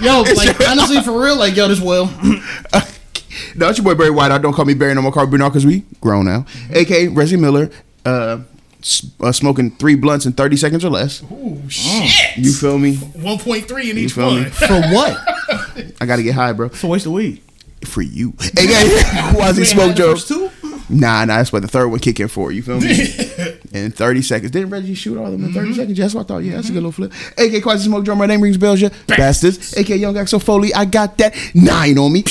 Yo, like honestly, for real, like yo, this will. no, it's your boy Barry White. I don't call me Barry no more. Call me Bernard because we grown now. AK Reggie Miller. Uh, s- uh, smoking three blunts in thirty seconds or less. Ooh, shit. You feel me? 1.3 in each feel me? For what? I gotta get high, bro. It's a waste of weed. For you, AK Quasi Smoke Joe. Nah, nah, that's what the third one kick in for. You feel me? in 30 seconds. Didn't Reggie shoot all of them in 30 seconds? Yeah, that's what I thought. Yeah, that's a good little flip. AK Quasi Smoke Drum, my name rings bells, yeah. Bastards. AK Young Axel Foley, I got that nine on me.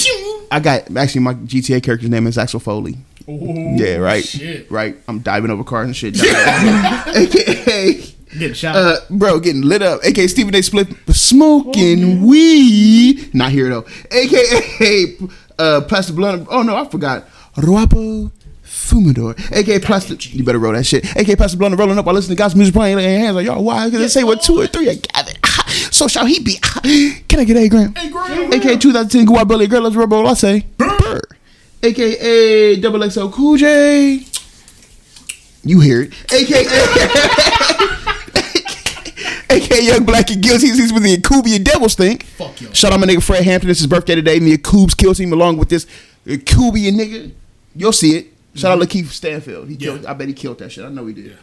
I got, actually, my GTA character's name is Axel Foley. Ooh, Yeah, right. Shit. Right. I'm diving over cars and shit. AKA, Getting shot. uh, bro, getting lit up. AKA Stephen A. Split, smoking weed. Not here though. AKA, uh, Plastic Blunt. Oh no, I forgot. Ruapo Fumador. AKA Plastic. You better roll that shit. AKA Plastic Blunt rolling up while listening to gospel music playing in hands like, y'all, why? Because they say what two or three are gathered. So shall he be. Can I get a gram? Hey, Graham. AKA 2010 Guabilly Girl, let's rubber. I say. Burr. AKA Double XL Cool J. You hear it. AKA. AKA Young Black and Guilty. He's with the Yakubian Devil Stink. Fuck yo. Shout out my nigga Fred Hampton. It's his birthday today. And the Yakub's kill team along with this Yakubian nigga. You'll see it. Shout out to Keith Stanfield. He killed. I bet he killed that shit. I know he did.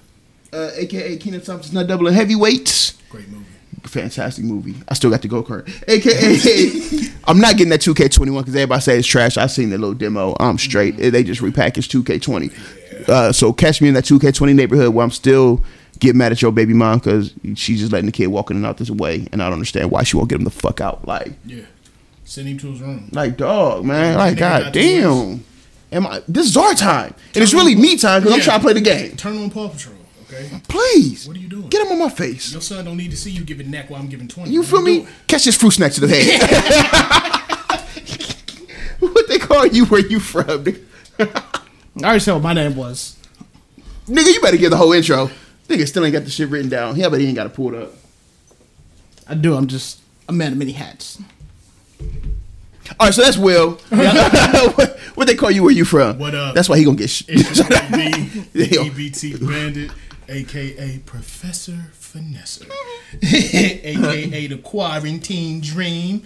Uh, AKA Kenan Thompson's not doubling heavyweights Great movie. fantastic movie. I still got the go kart. AKA, I'm not getting that 2K21 because everybody say it's trash. I seen the little demo. I'm straight. They just repackaged 2K20. Uh, so catch me in that 2K20 neighborhood where I'm still getting mad at your baby mom because she's just letting the kid walk in and out this way, and I don't understand why she won't get him the fuck out. Like, Yeah. Send him to his room. like dog, man. Like, god damn. Am I? This is our time, and it's really me time because I'm trying to play the game. Turn on Paw Patrol, okay? Please, What are you doing? Get him on my face. Your son don't need to see you giving neck while I'm giving 20. You What feel me? doing? Catch this fruit snack to the head. what they call you? Where you from? I already said what my name was. Nigga, you better give the whole intro. Nigga still ain't got the shit written down. Yeah, but he ain't got it pulled up. I do. I'm just a man of many hats. All right, so that's Will. what, what they call you? Where you from? What up? That's why he gonna get. Sh- It's your boy B, the Yo. EBT Bandit, aka Professor Finesser, aka the Quarantine Dream,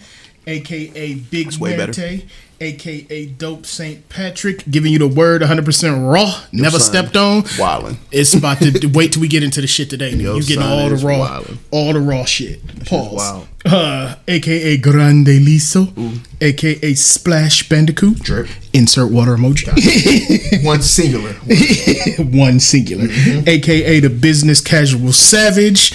aka Big way. Muerte, aka Dope Saint Patrick, giving you the word 100% raw, never stepped on. wildin'. It's about to wait till we get into the shit today. Your You getting all the raw, wildin'. all the raw shit. Pause. Uh, aka Grande Liso, aka Splash Bandicoot. Drip. Insert water emoji. One singular. one singular, Mm-hmm. aka the business casual savage,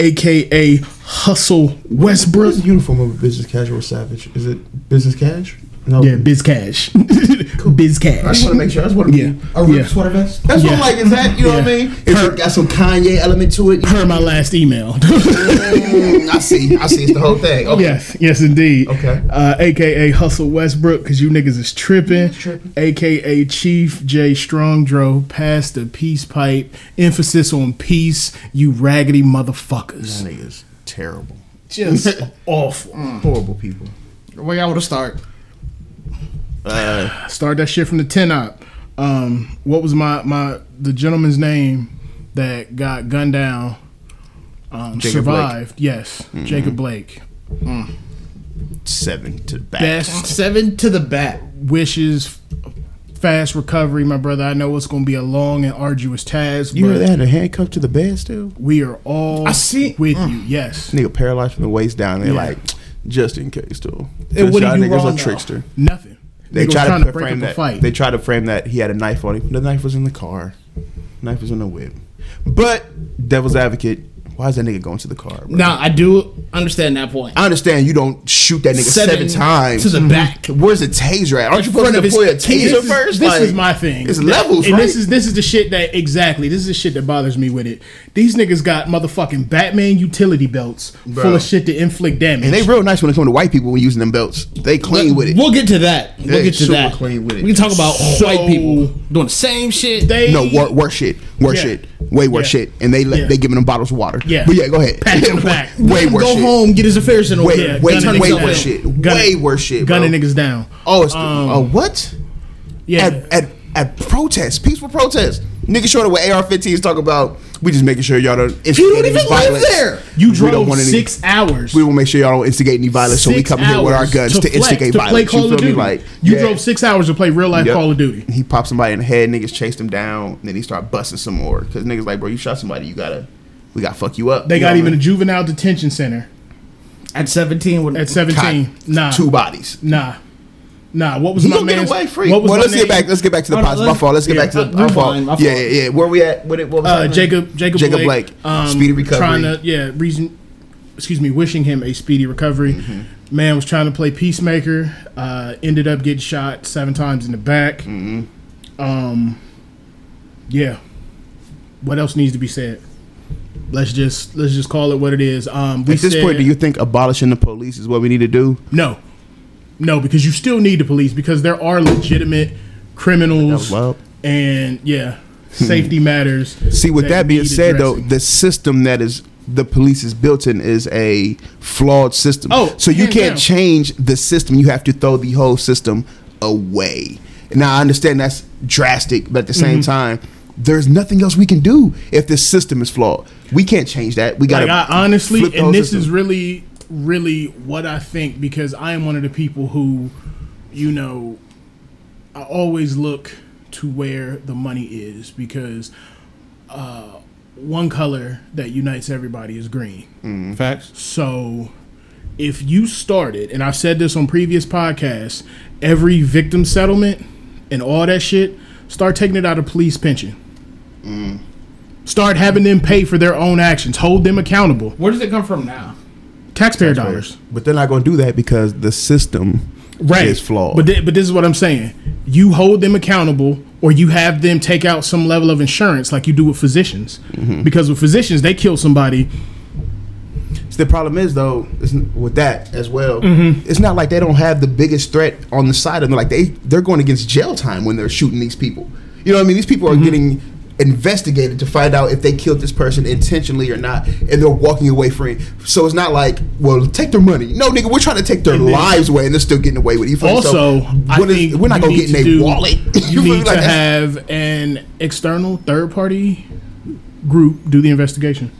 aka hustle Westbrook. uniform of a business casual savage? Is it business cash? No. Yeah, biz cash, biz cash. I just want to make sure. I just want to Yeah. be a Yeah. rip sweater vest. That's what I'm like. Is that you know what I mean? Is it got some Kanye element to it? Per my last email. Mm, I see. I see. It's the whole thing. Okay. Yes, yes, indeed. Okay. Uh, AKA Hustle Westbrook, because you niggas is tripping. tripping. AKA Chief J Strongdro, pass the peace pipe. Emphasis on peace, you raggedy motherfuckers. Nigga's terrible. Just awful. Horrible people. Where y'all want to start? Start that shit from the 10 up. Um, what was my, my the gentleman's name that got gunned down? Um, Jacob Blake. survived. Yes, Jacob Blake. Seven to the back. Best Seven to the bat. wishes, fast recovery, my brother. I know it's going to be a long and arduous task, You but heard had a handcuff to the bed still? we are all I see- with mm. you. Yes, Nigga paralyzed from the waist down. They're Yeah. like, just in case, too. And what did Y'all you niggas wrong, a though? trickster. nothing. They Nigga tried to, to break frame up a that. fight. They tried to frame that he had a knife on him. The knife was in the car. Knife was in the whip. But devil's advocate, why is that nigga going to the car? Bro? Now I do understand that point. I understand you don't shoot that nigga seven, times to the mhm. back. Where's the taser at? Aren't you supposed to deploy a taser This is- first? This Like, is my thing. It's levels, and right? this is this is the shit that exactly. This is the shit that bothers me with it. These niggas got motherfucking Batman utility belts full of shit to inflict damage. and they real nice when it comes to white people when using them belts. They clean with it. We'll get to that. We'll They get to that. clean with it. We can talk about So- white people doing the same shit. they No, worse shit, worse Yeah. shit, way worse Yeah. shit, and they let Yeah. they giving them bottles of water. Yeah. but yeah, go ahead. Pat on the back. way worse go shit. home, get his affairs in order. Way, Yeah, way, gunning way worse shit. Gunning- way worse shit. Bro. gunning niggas down. Oh, it's the, Um, uh, what? Yeah, At, at at protests, peaceful protests. Niggas showed up with AR-15s talk about we just making sure y'all don't instigate You don't any even live there. You We don't drove want any- six hours. We will make sure y'all don't instigate any violence, so we Six come here with our hours guns to, flex, instigate to violence. Play you Call feel of Duty. Like you yeah. drove six hours to play real life Yep. Call of Duty. He popped somebody in the head. Niggas chased him down. And then he started busting some more because niggas like, bro, you shot somebody. You gotta, we gotta fuck you up. They You got know even a juvenile detention center At 17, at 17. Caught Nah, two bodies. nah, nah. What was He my gonna get away free. What was well, let's name? get back. Let's get back to the Oh, no, positive. My let's- fault. Let's get yeah, back to the uh, my fault. rewind, my Yeah, fault. yeah, yeah. Where we at? What, it, what was Uh. Jacob, Jacob, Jacob Blake, Blake. um, Speedy recovery. Trying to, yeah, reason. Excuse me, wishing him a speedy recovery. Mm-hmm. Man was trying to play peacemaker. Uh, ended up getting shot seven times in the back. Mm-hmm. Um, yeah. What else needs to be said? Let's just let's just call it what it is. Um, At this said, point, do you think abolishing the police is what we need to do? no, no, because you still need the police because there are legitimate criminals and yeah, safety matters. See, with that, being need said, though, the system that is the police is built in is a flawed system. Oh, so you can't down. change the system. You have to throw the whole system away. Now, I understand that's drastic, but at the same Mm-hmm. time, there's nothing else we can do if the system is flawed. We can't change that. We got to I honestly, flip the whole and this system. is really, really what I think because I am one of the people who, you know, I always look to where the money is because uh, one color that unites everybody is green. Facts. So if you started, and I've said this on previous podcasts, every victim settlement and all that shit, start taking it out of police pension. Start having them pay for their own actions. Hold them accountable. Where does it come from now? Taxpayer dollars. But they're not going to do that because the system Right. is flawed. But, thi- but this is what I'm saying. You hold them accountable or you have them take out some level of insurance like you do with physicians. Mm-hmm. Because with physicians, they kill somebody. the problem is though, with that as well. Mm-hmm. It's not like they don't have the biggest threat on the side of them. Like they they're going against jail time when they're shooting these people. You know what I mean? These people are Mm-hmm. getting investigated to find out if they killed this person intentionally or not, and they're walking away free. So it's not like, well, take their money. No, nigga, we're trying to take their And lives away, and they're still getting away with it. You? Also, So I what is- think we're not gonna get in to a do- wallet. You need to Like, that's- have an external third party group do the investigation.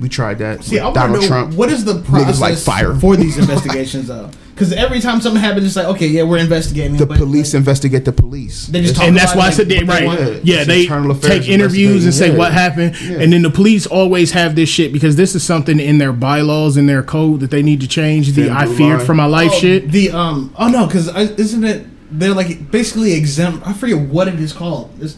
We tried that. See, I with want Donald know Trump. what is the Niggas process like fire. for these investigations, though? Because every time something happens, it's like, okay, yeah, we're investigating. the but, police investigate the police. They just It's- talk and that's about, why I said they what they right. Yeah, they internal affairs take interviews and say investigating, what happened, Yeah. and then the police always have this shit because this is something in their bylaws in their code that they need to change. The Thin I feared line. for my life Oh, shit. The um, oh no, because isn't it? They're like basically exempt. I forget what it is called. It's,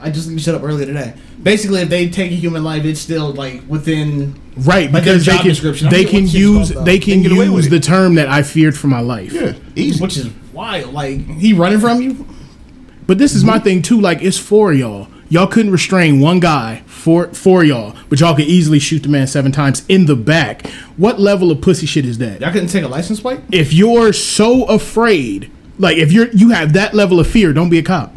I just looked it up earlier today. Basically, if they take a human life, it's still like within. Right, Like their because they can description. They can use called, they can They can get away use the term that I feared for my life. Yeah, easy. Which is wild. Like he running from you. But this is my thing too. Like it's for y'all. Y'all couldn't restrain one guy for for y'all, but y'all could easily shoot the man seven times in the back. What level of pussy shit is that? Y'all couldn't take a license plate. If you're so afraid, like if you're you have that level of fear, don't be a cop.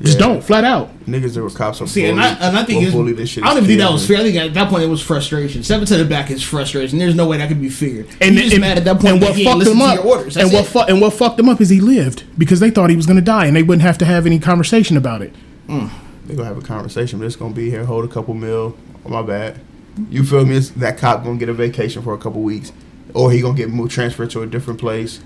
Just Yeah. don't, flat out. Niggas that were cops are See, and I, and I think will it's, bully this shit I don't even think that kids, was man. fair. I think at that point it was frustration. Seven to the back is frustration. There's no way that could be feared. And And just mad at that point and what fucked him up, and what fu- and what fucked him up is he lived because they thought he was gonna die, and they wouldn't have to have any conversation about it. Mm. They're gonna have a conversation, but it's gonna be here. Hold a couple mil. Oh, my bad. You feel me? It's, that cop gonna get a vacation for a couple weeks, or he gonna get moved transferred to a different place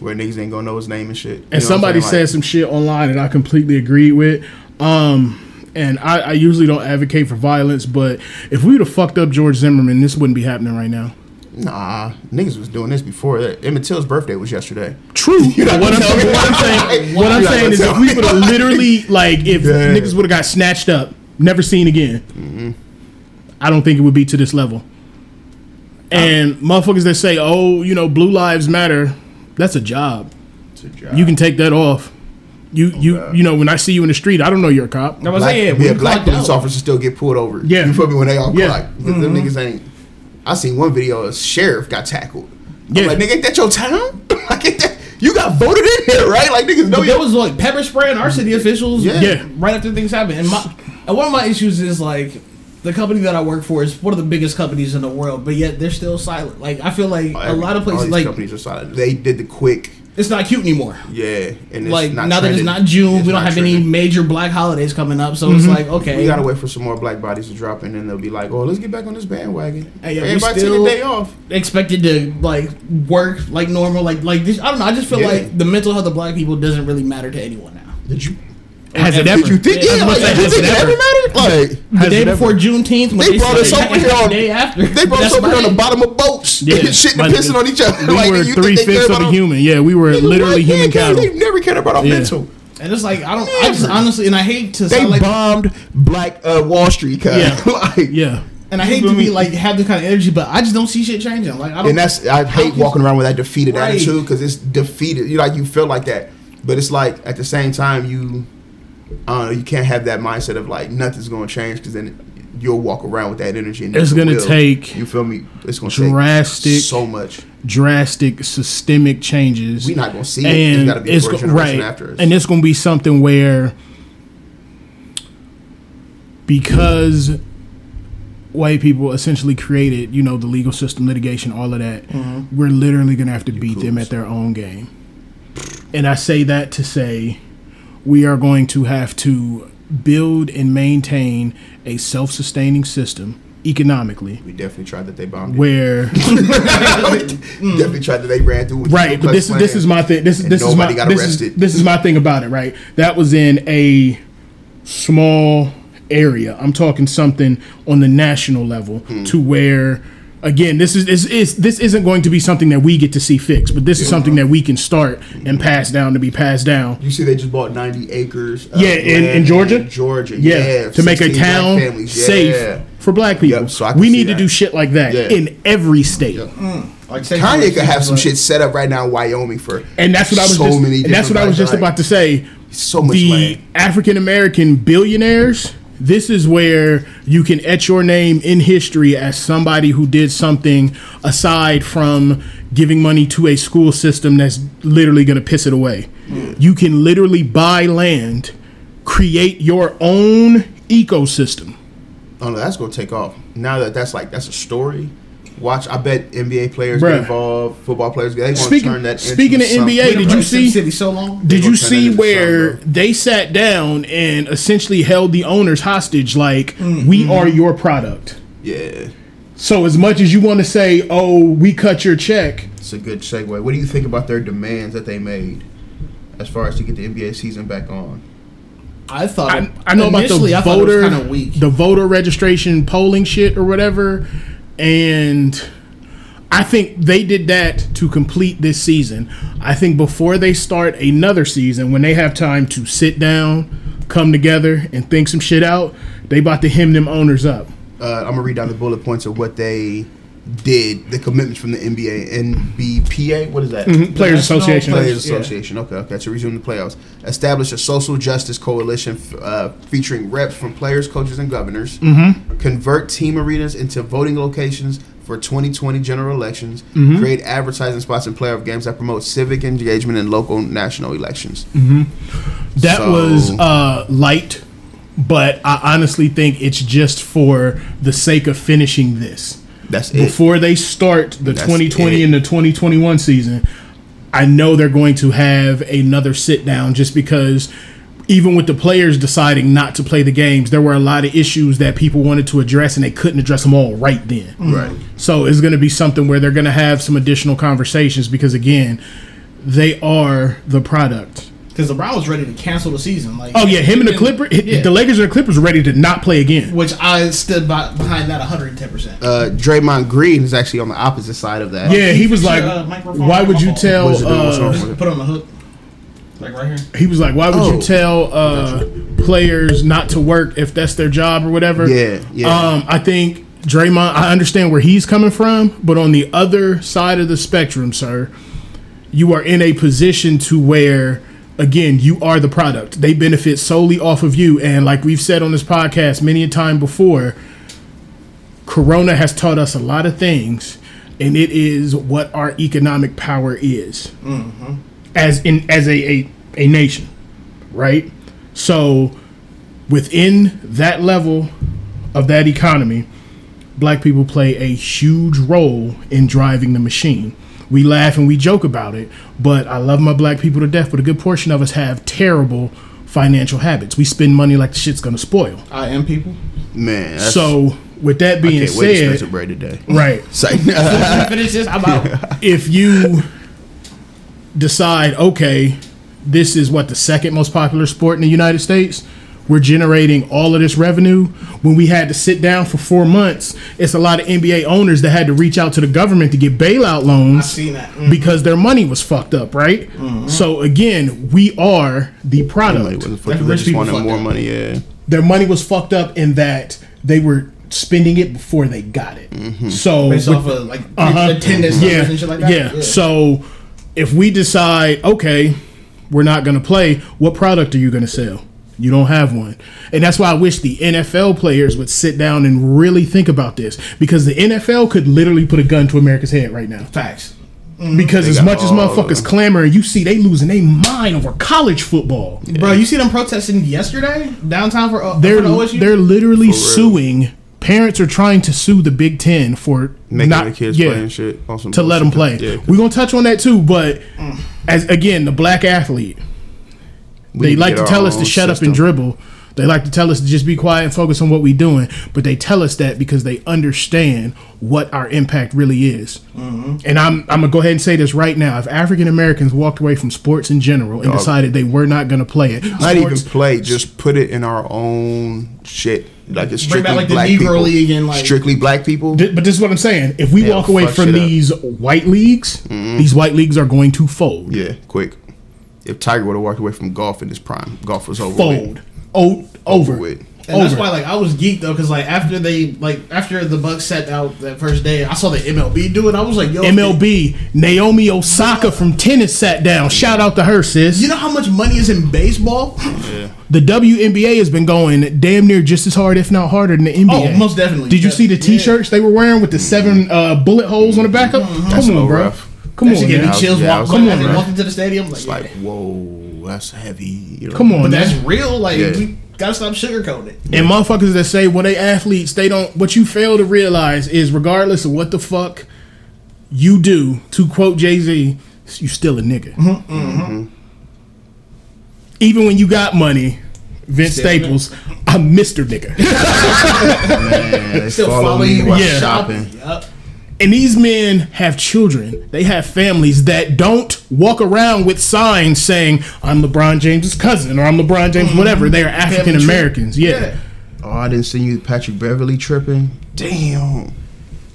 where niggas ain't gonna know his name and shit. You And somebody said Like, some shit online that I completely agreed with. Um, and I, I usually don't advocate for violence, but if we would have fucked up George Zimmerman, this wouldn't be happening right now. Nah, niggas was doing this before. that. Emmett Till's birthday was yesterday. True. What, I'm, gonna tell me. what I'm saying, what I'm saying is, if we would have literally, like, if Yeah. niggas would have got snatched up, never seen again, Mm-hmm. I don't think it would be to this level. And motherfuckers that say, "Oh, you know, blue lives matter," that's a job. It's a job. You can take that off. You, oh, you, God. you know, when I see you in the street, I don't know you're a cop. I was black, saying, yeah, yeah, black police out- officers still get pulled over. Yeah. you feel me when they all Yeah. clock because them mm-hmm. niggas ain't. I seen one video. A sheriff got tackled. Yeah. I'm like, nigga, ain't that your town? like, ain't that, you got voted in here, right? Like, niggas know But you. there was like pepper spray and our city officials. Yeah. Yeah. Right after things happen, and my and one of my issues is like the company that I work for is one of the biggest companies in the world, but yet they're still silent. Like I feel like a lot of All places these like companies are silent. They did the quick it's not cute anymore. Yeah, and it's like not now that it's not June, It's we don't not have any major black holidays coming up, so it's mm-hmm. like okay, We gotta wait for some more black bodies to drop, and then they'll be like, "Oh, let's get back on this bandwagon." Hey, yeah, we Everybody still- take a day off. expected to like work like normal, like like this. I don't know. I just feel Yeah. like the mental health of black people doesn't really matter to anyone now. Did you? Has it Did ever? Did you think? Yeah, Yeah, I like, gonna did you think it ever mattered? Like, The day it ever? before Juneteenth, when They they, brought us started over here the on- day after. they brought us That's over here on the bottom of boats, Yeah, shitting like, and pissing on each other. We like, were you three fifths of a human. Yeah, we were literally human Yeah, cattle. They never cared about our Yeah. mental. And it's like I don't. I just honestly, and I hate to They sound like, bombed Black uh, Wall Street, cuz. Yeah. like, Yeah. and I hate to be like have this kind of energy, but I just don't see shit changing. Like I don't. And that's I hate walking around with that defeated Right. attitude because it's defeated. You like you feel like that, but it's like at the same time you, Know, you can't have that mindset of like nothing's going to change because then you'll walk around with that energy. And It's gonna take you feel me? It's going to drastic- take so much. Drastic systemic changes. We're not going to see it. and It's got to be it's go- right, after us. and it's going to be something where because white people essentially created, you know, the legal system, litigation, all of that, Mm-hmm. we're literally going to have to beat them at their own game. And I say that to say we are going to have to build and maintain a self-sustaining system economically we definitely tried that they bombed. it. where definitely tried that they ran through. Right but this is this is my thing this is this is my this is, this is my thing about it right that was in a small area i'm talking something on the national level Hmm. to where again this is, is, is this isn't going to be something that we get to see fixed but this is something that we can start and pass down to be passed down You see, they just bought 90 acres. of Yeah, in- in land Georgia? Georgia, yeah, yeah. to make a town families, safe yeah. for black people Yep, so we see need to do shit like that Yeah. in every state like Kanye could have some shit set up right now in Wyoming for and that's what I was so just, many that's what I was just different about to say. So much the land. African American billionaires. This is where you can etch your name in history as somebody who did something aside from giving money to a school system that's literally going to piss it away. You can literally buy land, create your own ecosystem. Oh no, that's gonna take off. Now that that's like that's a story. Watch, I bet NBA players Bruh. get involved, football players get. They Speaking- turn that. Into speaking of something. NBA, did you see- City so long? Did you see where something, they sat down and essentially held the owners hostage? Like, we mm-hmm. are your product. Yeah, So as much as you want to say, "Oh, we cut your check," it's a good segue. What do you think about their demands that they made, as far as to get the NBA season back on? I thought. I, I know about the initially, I thought it voter, was kind of weak. the voter registration polling shit or whatever, and I think they did that to complete this season. I think before they start another season, when they have time to sit down, come together, and think some shit out, they about to hem them owners up. Uh, I'm gonna read down the bullet points of what they did, the commitments from the NBA, NBPA. What is that? Players National Association. Players Yeah. Association. Okay, okay. To resume the playoffs, establish a social justice coalition uh, featuring reps from players, coaches, and governors. Mm-hmm. Convert team arenas into voting locations for 2020 general elections. Mm-hmm. Create advertising spots in playoff games that promote civic engagement in local national elections. That So- was uh, light, but I honestly think it's just for the sake of finishing this. That's it. Before they start the That's 2020 it. and the 2021 season, I know they're going to have another sit down just because even with the players deciding not to play the games, there were a lot of issues that people wanted to address and they couldn't address them all right then. Right. So it's going to be something where they're going to have some additional conversations because again, they are the product. Because the Browns ready to cancel the season. Like, Oh yeah, him and the even- Clippers, yeah. the Lakers and the Clippers were ready to not play again. Which I stood by, behind that 110. percent Uh, Draymond Green is actually on the opposite side of that. Yeah, he was like, uh, "Why would you tell?" What's it doing? What's wrong Uh. Put on the hook. Like right here. he was like, "Why would Oh. you tell uh, players not to work if that's their job or whatever?" Yeah, yeah. Um, I think Draymond. I understand where he's coming from, but on the other side of the spectrum, sir, you are in a position to where. Again, you are the product. They benefit solely off of you. And like we've said on this podcast many a time before, Corona has taught us a lot of things, and it is what our economic power is mm-hmm. as in as a, a a nation, right? So within that level of that economy, black people play a huge role in driving the machine. We laugh and we joke about it. But I love my black people to death. But a good portion of us have terrible financial habits. We spend money like the shit's gonna spoil. I am people. Man, that's, So with that I being can't wait to spend said, some bread today. right, Finish this. I'm out. if you decide, okay, this is what the second most popular sport in the United States, we're generating all of this revenue. When we had to sit down for four months, it's a lot of NBA owners that had to reach out to the government to get bailout I loans seen that. Mm. because their money was fucked up, right? So again, we are the product. Like you. rich They just people wanted more up. money. Yeah. Their money was fucked up in that they were spending it before they got it. So Based with- off of like uh-huh. attendance yeah, and shit like that. Yeah. So if we decide, okay, we're not going to play, what product are you going to sell? You don't have one. And that's why I wish the NFL players would sit down and really think about this because the NFL could literally put a gun to America's head right now. facts. Because as much as motherfuckers the- clamor, you see they losing their mind over college football. Bro, you see them protesting yesterday downtown for, uh, They're for the OSU? they're literally suing. Parents are trying to sue the Big Ten for Making not the kids yeah, play and shit. on to let them play. Yeah, We're gonna touch on that too, but as again, the black athlete, we they like to tell us to own shut up and dribble. They like to tell us to just be quiet and focus on what we're doing, but they tell us that because they understand what our impact really is. Mm-hmm. And I'm I'm gonna go ahead and say this right now: if African Americans walked away from sports in general and Dog. decided they were not gonna play it, Not even play, just put it in our own shit. Like it's Bring strictly back, like, the black Negro people. League and, like- strictly black people. Th- But this is what I'm saying. If we walk away from shit up. these white leagues, these white leagues are going to fold. Yeah, quick. If Tiger would have walked away from golf in his prime, golf was over. Fold. With. O- over. with. And that's why, like, I was geeked though, because like after they, like, after the Bucks set out that first day, I saw the MLB do it. I was like, yo, MLB, Naomi Osaka from tennis sat down. Shout out to her, sis. You know how much money is in baseball? Yeah. The WNBA has been going damn near just as hard, if not harder, than the NBA. Oh, most definitely. Did you see the T-shirts they were wearing with the seven uh, bullet holes on the back of? Mm-hmm. Come a on, bro. rough. Come That on, shit gave me man. I was- chills. yeah, walk, was come like- on, walking to the stadium. Like, It's yeah. like, whoa, that's heavy. You know? Come on, but man. that's real. Like, Yeah. we gotta stop sugarcoating it. And motherfuckers that say, well, they athletes, they don't. What you fail to realize is, regardless of what the fuck you do, to quote Jay Z, you still a nigga. Mm-hmm. Even when you got money, Vince Still a Staples, I'm Mr. Nigga. Man, they Still follow follow me you while Yeah. shopping. Yup. And these men have children. They have families that don't walk around with signs saying, I'm LeBron James's cousin or I'm LeBron James, whatever. They are African Americans. Yeah. Yeah. Oh, I didn't see you, Patrick Beverley tripping. Damn.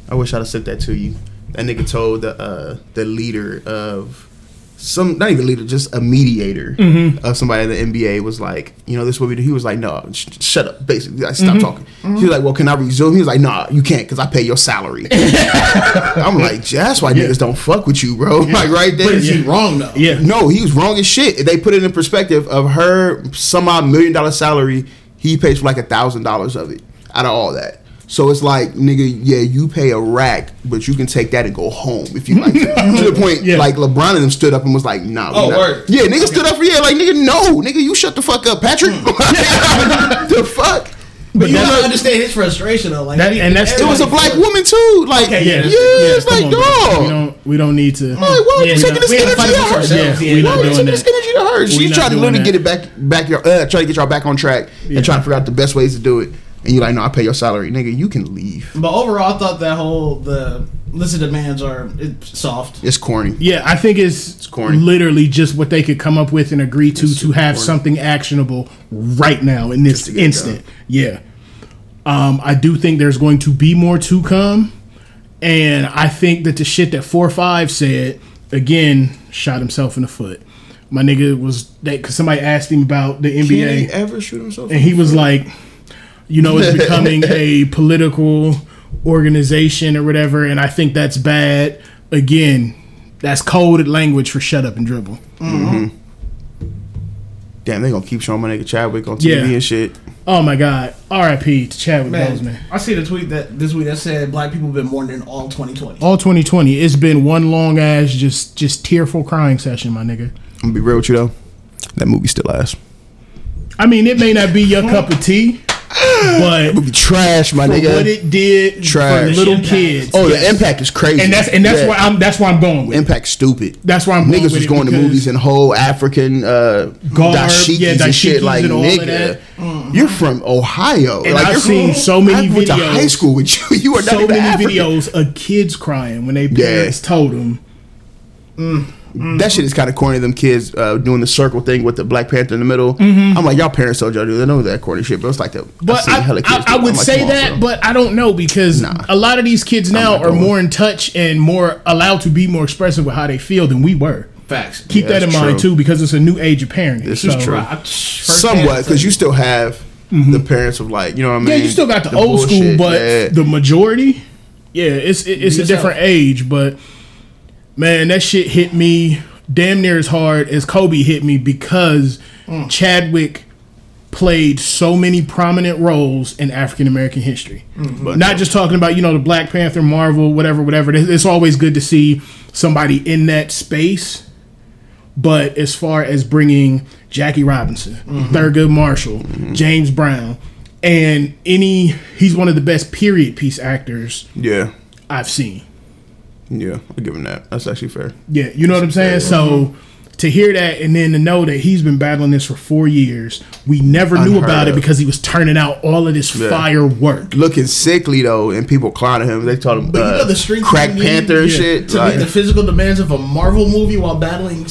I wish I'd have sent that to you. That nigga told the uh, the leader of some, not even leader, just a mediator mm-hmm. of somebody in the NBA was like, you know, this is what we do. He was like, no, sh- shut up. Basically, like, stop mm-hmm. talking. He mm-hmm. was like, well, can I resume? He was like, nah, you can't because I pay your salary. I'm like, that's why niggas don't fuck with you, bro. Like right there. But is he wrong though? Yeah. No, he was wrong as shit. They put it in perspective of her some odd million dollar salary. He pays for like a thousand dollars of it out of all that. So it's like, nigga, yeah, you pay a rack, but you can take that and go home if you like. to. to the point, Yeah. like LeBron and them stood up and was like, nah. we Oh, not- word. Yeah, nigga stood up for yeah, like nigga, no, nigga, you shut the fuck up, Patrick. the fuck. But you don't understand his frustration though. Like, That- he- and that's- It was a everybody- black woman too. Like, Okay, yeah, yeah, Yeah, it's come like, on, bro. We don't, we don't need to. Like, why are Yeah, you taking this we energy to with her? ourselves. Yeah, Yeah, we Why not are you taking this that. energy to her? We She's trying to literally get it back, back your, uh, trying to get y'all back on track and trying to figure out the best ways to do it. And you're like, no, I pay your salary, nigga. You can leave. But overall, I thought that whole the list of demands are it's soft. It's corny. Yeah, I think it's, it's corny. literally just what they could come up with and agree to It's to have corny. something actionable right now in this to get instant. Yeah. Um, I do think there's going to be more to come. And I think that the shit that 4 5 said, again, shot himself in the foot. My nigga was that because somebody asked him about the Can he NBA, ever shoot himself? and he was like, you know, it's becoming a political organization or whatever, and I think that's bad. Again, that's coded language for shut up and dribble. Mm-hmm. Damn, they gonna keep showing my nigga Chadwick on TV Yeah. and shit. Oh my God! R.I.P. to Chadwick Man, Boseman. I see the tweet that this week that said black people have been mourning all 2020. All 2020, it's been one long ass, just just tearful crying session, my nigga. I'm gonna be real with you though. That movie still ass. I mean, it may not be your cup of tea, but Movie trash, my for nigga. what it did Trash. for little Impact. kids. oh, yes. the impact is crazy. and that's and that's Yeah. where I'm that's where I'm going with. impact stupid. That's where I'm going Niggas with was it going to movies in whole African uh, Garb, dashikis yeah, and shit. dashikis Like and nigga. Mm-hmm. you're from Ohio. And like I've seen from, so many I went to videos- high school with you. You are not so even many African. videos of kids crying when they Yeah. parents told them. That shit is kind of corny. Them kids uh, doing the circle thing with the Black Panther in the middle. I'm like, y'all parents told y'all do. They know that corny shit, but it's like that. Mm-hmm. But I, hella I, kids do I it. would like, say come on, that, but I don't know because Nah. a lot of these kids now are going. more in touch and more allowed to be more expressive with how they feel than we were. Facts. Keep Yeah, that in that's mind true. too, because it's a new age of parenting. This is true. I- somewhat because you still have the parents of like you know what I mean. Mm-hmm. Yeah, you still got the, old school, but yeah. the majority, yeah, it's it- it's a Yourself. different age. But man, that shit hit me damn near as hard as Kobe hit me because Mm. Chadwick played so many prominent roles in African American history. Mm-hmm. Not just talking about you know the Black Panther, Marvel, whatever, whatever. It's it's always good to see somebody in that space. But as far as bringing Jackie Robinson, Thurgood Marshall, James Brown, and any, he's one of the best period piece actors yeah, I've seen. Yeah, I'll give him that. That's actually fair. Yeah, you know what I'm saying? So to hear that and then to know that he's been battling this for four years, we never knew Unheard about it because he was turning out all of this Yeah. fire work. Looking sickly though, and people clowning him. They told him But you uh, know the strength crack panther and Yeah. shit. to like, meet the physical demands of a Marvel movie while battling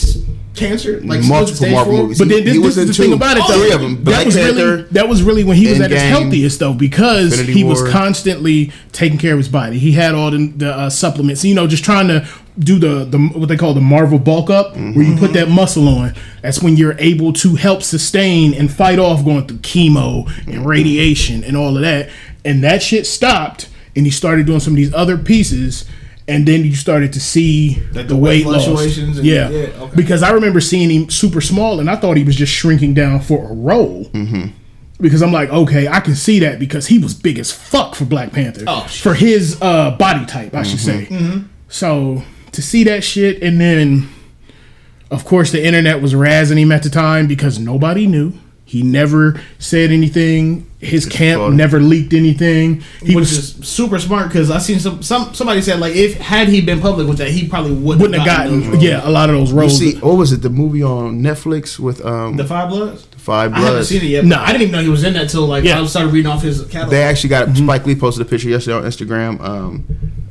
cancer, like Multiple Marvel four? movies. But then He- this, he this was is in the two. thing about it though. Three of them. That Black was Panther, really that was really when he was at his healthiest though because Infinity he was constantly taking care of his body. He had all the, the uh, supplements, you know, just trying to do the, the what they call the Marvel bulk up, where you put that muscle on. That's when you're able to help sustain and fight off going through chemo and radiation and all of that. And that shit stopped, and he started doing some of these other pieces. And then you started to see Like the, the weight weight loss. fluctuations and- yeah, yeah, okay. because I remember seeing him super small, and I thought he was just shrinking down for a role. Mm-hmm. Because I'm like, okay, I can see that because he was big as fuck for Black Panther Oh, for his uh, body type, I should say. So to see that shit, and then of course the internet was razzing him at the time because nobody knew. He never said anything. His camp funny. never leaked anything. He which was is super smart because I seen some some somebody said like if had he been public with that he probably wouldn't, wouldn't have those gotten yeah a lot of those you roles. see, what was it? The movie on Netflix with um the Five Bloods. The Five I haven't Bloods. seen it yet. No. No, I didn't even know he was in that till like Yeah. I started reading off his catalog. They actually got Mm-hmm. Spike Lee posted a picture yesterday on Instagram um,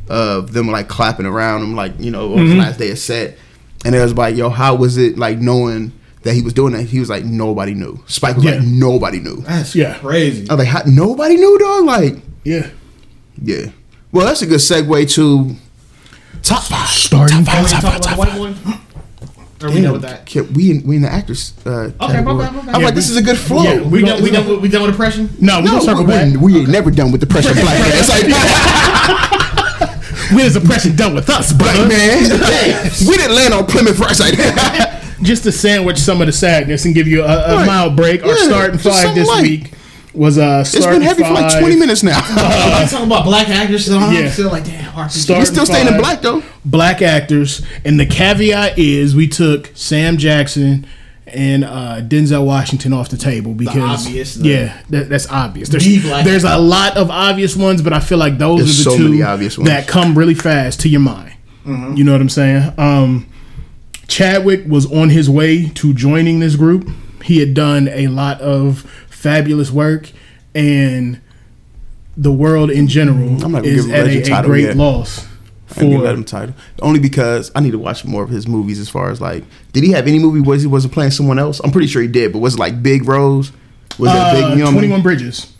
of them like clapping around him, like you know, on Mm-hmm. his last day of set, and it was like, yo, how was it like knowing that he was doing that? He was like, nobody knew. Spike was Yeah. like, nobody knew. That's Yeah. crazy. I was like, how, nobody knew, dog. Like, yeah. yeah. Well, that's a good segue to top five. Starting top five, top five, top five. one? Are we done with that? Okay, we in, we in the actors. Uh, okay, my bad, my bad. I'm Yeah, like, this is a good flow. yeah, We We done. We done. with- We done with depression. No, we no, gonna circle we, back. we ain't never done with the pressure black man. It's like, When is oppression done with us, brother? black man, we didn't land on Plymouth first. Like, Just to sandwich some of the sadness and give you a, a Right. mild break. Our Yeah, starting just five something this light. week was uh it's been starting heavy for like 20 minutes now. I'm talking about black actors. So I'm Yeah. still like damn. RPG. Start- we still staying in black though. black actors, and the caveat is we took Sam Jackson and uh, Denzel Washington off the table because obvious, yeah, that, that's obvious. There's The there's a lot of obvious ones, but I feel like those There's are the so two obvious ones. that come really fast to your mind. Mm-hmm. You know what I'm saying? Um, Chadwick was on his way to joining this group. He had done a lot of fabulous work, and the world in general I'm not is at a, a great yet. loss. I ain't gonna For let him title only because I need to watch more of his movies. As far as like, did he have any movie where he wasn't playing someone else? I'm pretty sure he did, but was it like Big Rose? Was it uh, Big Young? 21 Bridges.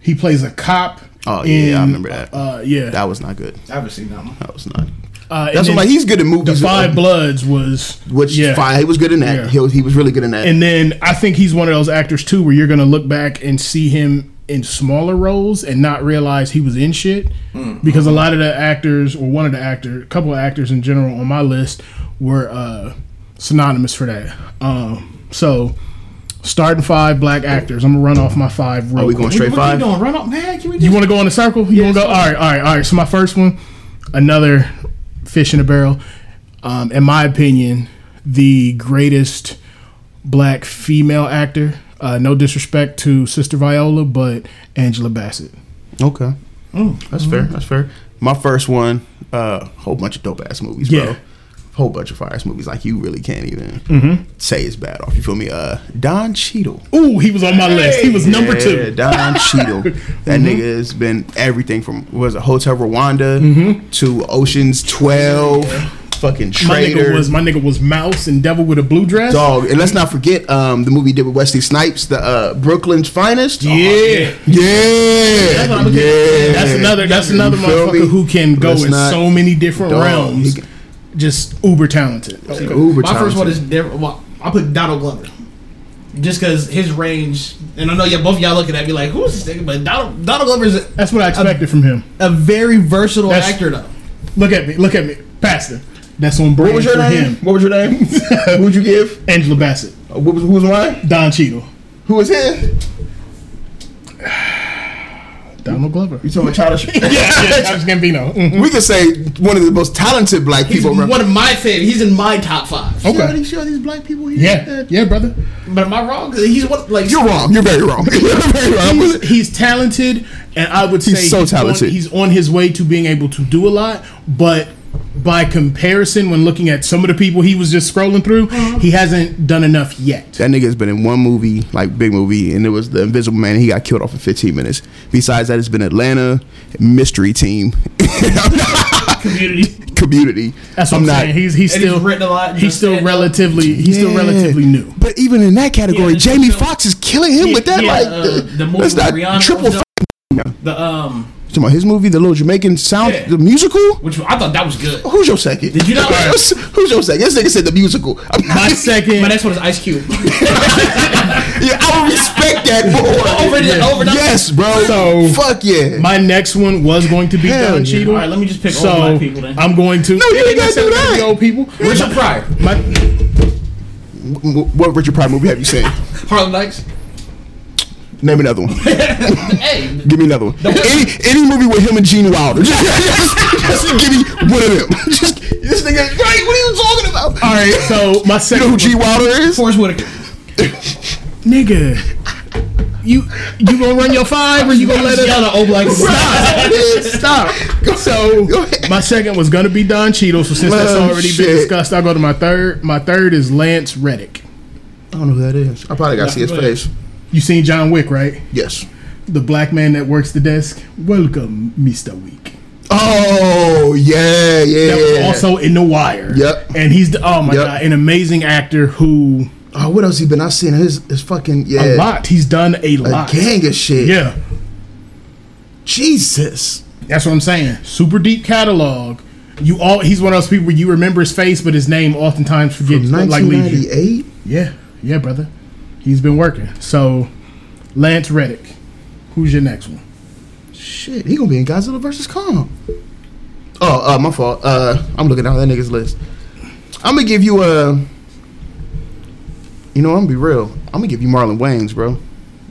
He plays a cop. Oh, yeah, I remember that. Uh, yeah. That was not good. I haven't seen that one. That was not. Uh, That's what I'm like. He's good at movies. the movies. Five uh, Bloods was which yeah. fine. He was good in that. Yeah. He was he was really good in that. And then I think he's one of those actors too, where you're gonna look back and see him in smaller roles and not realize he was in shit. Mm. Because a lot of the actors, or one of the actors, a couple of actors in general on my list were uh, synonymous for that. Um, so starting five black actors. I'm gonna run off my five. Real Are we quick. going straight What are five? you doing? Run up, man. Can we? You want to go in a circle? You want to go? All right, all right, all right. So my first one, another fish in a barrel. Um, in my opinion, the greatest black female actor Uh, no disrespect to Sister Viola, but Angela Bassett. Okay. Mm. That's fair. That's fair. My first one, uh, whole bunch of dope ass movies, Yeah. bro. Whole bunch of fire ass movies. Like you really can't even Mm-hmm. say it's bad off. You feel me? Uh, Don Cheadle. Ooh, he was on my list. He was number Yeah, two. Mm-hmm. Don Cheadle. That nigga has been everything from was it Hotel Rwanda to Ocean's Twelve, fucking Mm-hmm. My Traitor. nigga was my nigga was Mouse and Devil with a blue dress. Dog, and let's not forget um, the movie did with Wesley Snipes, the uh, Brooklyn's Finest. Yeah. yeah, That's what I'm looking at. yeah. That's another. That's another You motherfucker who can go Let's in not- so many different Dog, realms. He- Just uber talented. Uber My first one is different. Well, I put Donald Glover. Just because his range, and I know yeah, both of y'all looking at me like, who's this nigga? But Donald, Donald Glover is a, That's what I expected from him. a very versatile That's- actor, though. Look at me. Look at me, Pastor. That's on brand What was your for name? him. What was your name? Who would you give? Angela Bassett, Uh, What was who was mine? Don Cheadle, Who was his? Donald Glover. You talking about Childish? yeah, yeah, Childish Gambino. Mhm. We could say one of the most talented black He's people. one of my favorite. He's in my top five. See all Okay. these, see all these black people here? Yeah, yeah, brother. But am I wrong? He's one like You're wrong. You're very wrong. You're very wrong. He's, he's talented, and I would say He's so talented. On, he's on his way to being able to do a lot, but by comparison, when looking at some of the people he was just scrolling through, he hasn't done enough yet. That nigga's been in one movie, like big movie, and it was The Invisible Man. And he got killed off in 15 minutes. Besides that, it's been Atlanta, Mystery Team, community. Community. That's what I'm, saying. He's he's And still he's written a lot. He's still stand up. relatively he's still relatively new. But even in that category, Yeah, Jamie so- Foxx is killing him with that. Yeah, like uh, the, the movie that's not Rihanna triple. Was The um, talking about his movie, the little Jamaican sound, Yeah. the musical. which I thought that was good. Who's your second? Did you know that? Who's, who's your second? This nigga said the musical. I'm My second My next one is Ice Cube. Yeah, I would respect that more. Over the- over yes, bro. So- fuck yeah. my next one was going to be Hell Don yeah. Cheadle. All right, let me just pick so all black people then. I'm going to No, you ain't gotta do that. Old people. Richard Pryor, My, what Richard Pryor movie have you seen? Harlem Nights. Name another one. Hey, Give me another one. Any any movie with him and Gene Wilder. Just, just, just give me one of them. Just this nigga. Right? What are you talking about? all right, so my second. You second know who was- Gene Wilder is? Forest Whitaker. nigga. You you gonna run your five or you gonna let Yell it? at old black people. Stop. Stop. So Go my second was gonna be Don Cheadle. So since that's Oh, already shit. been discussed, I'll go to my third. My third is Lance Reddick. I don't know who that is. I probably got to see his face. You seen John Wick, right? Yes. The black man that works the desk. Welcome, Mister Wick. Oh yeah, yeah. That was also in The Wire. Yep. And he's the, oh my Yep. god, an amazing actor who Oh, what else he been? I seen his his fucking yeah. a lot. He's done a A lot. gang of shit. Yeah. Jesus. That's what I'm saying. Super deep catalog. You all he's one of those people where you remember his face, but his name oftentimes forgets like you. 1998. Yeah, yeah, brother. He's been working. So Lance Reddick. Who's your next one? Shit, he gonna be in Godzilla versus Kong. Oh, uh, my fault. Uh, I'm looking down that nigga's list. I'm gonna give you a. You know, I'm gonna be real. I'm gonna give you Marlon Wayans, bro.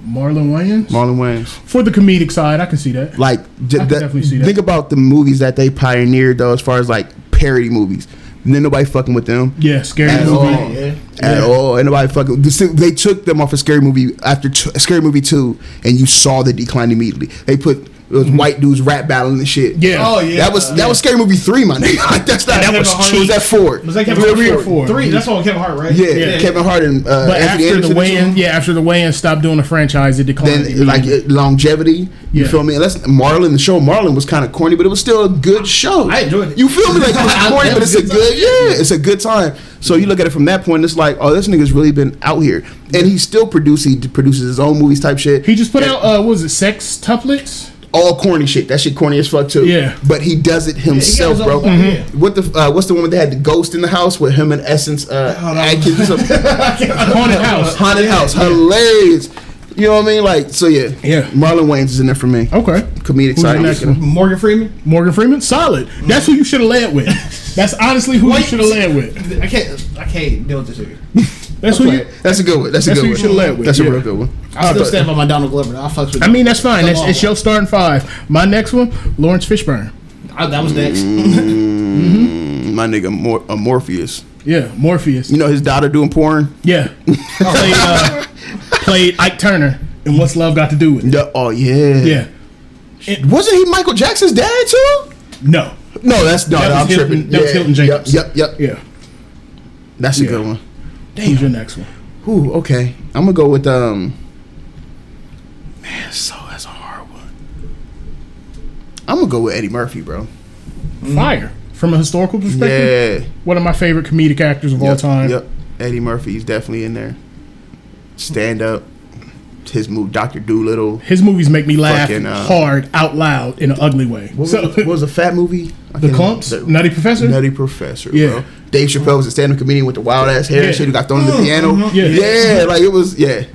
Marlon Wayans? Marlon Wayans. For the comedic side, I can see that. Like, j- that- definitely see that. think about the movies that they pioneered, though, as far as like parody movies. And then nobody fucking with them. Yeah, scary At movie. all. Yeah. At all, and nobody fucking. They took them off of Scary Movie after t- Scary Movie two, and you saw the decline immediately. They put it was white dudes rap battling and shit. Mm-hmm. Yeah. Oh yeah. that was that was Scary Movie three, my nigga. Like, that's not That that was was cheap. was that four. Was that Kevin Three Hart? or four. Three. That's all Kevin Hart, right? Yeah, Kevin Hart and uh, But Anthony after the Anderson. Wayans, yeah, after the Wayans stopped doing the franchise, it declined. then like uh, longevity. You Yeah. feel me? Unless Marlon, the show Marlon was kind of corny, but it was still a good show. I enjoyed it. You feel me? Like it was corny, but it's a a good good, time. yeah, it's a good time. So you look at it from that point, it's like, oh, this nigga's really been out here, and he still produces. He produces his own movies type shit. he just put out uh, what was it Sextuplets? All corny shit. That shit corny as fuck too. Yeah. but he does it he got himself, his bro. own thing, yeah. What the? Uh, what's the woman that had the ghost in the house with him and Essence? Uh, Atkins. Haunted House. Haunted house, hilarious. You know what I mean? Like, so yeah, Yeah. Marlon Wayans is in there for me. Okay. Comedic side. your next one? Morgan Freeman. Morgan Freeman, solid. That's who you should have led with. That's honestly who you should have led with. I can't. I can't deal with this nigga. That's who you. That's a good one. That's a That's good who you one. should've led with, That's yeah. a real good one. I still but- stand by my Donald Glover. I fucks with. I mean, that's fine. That's, it's your starting five. My next one, Laurence Fishburne. I, that was next. Mm, my nigga Mor- uh, Morpheus. Yeah, Morpheus. You know his daughter doing porn. Yeah. played, uh, played Ike Turner. And what's love got to do with it? Yeah, oh yeah. Yeah. Wasn't he Michael Jackson's dad too? No. No, that's no. That was I'm Hilton- tripping. that was Hilton Jacobs. Yep, yep, yep. Yeah. That's a Yeah. good one. Who's your next one? Ooh, okay. I'm gonna go with um. Man, so that's a hard one. I'm gonna go with Eddie Murphy, bro. Fire. From a historical perspective, Yeah. one of my favorite comedic actors of all time. Yep. Eddie Murphy is definitely in there. Stand up. His move, Doctor Dolittle. His movies make me laugh Fucking, uh, hard out loud in an ugly way. What was, So, what was a fat movie? I the Klumps, the- Nutty Professor. Nutty Professor. Yeah. Bro. Dave Chappelle was a stand-up comedian with the wild ass hair Yeah. and shit. Who got thrown to the piano. Yeah. yeah, like it was. Yeah,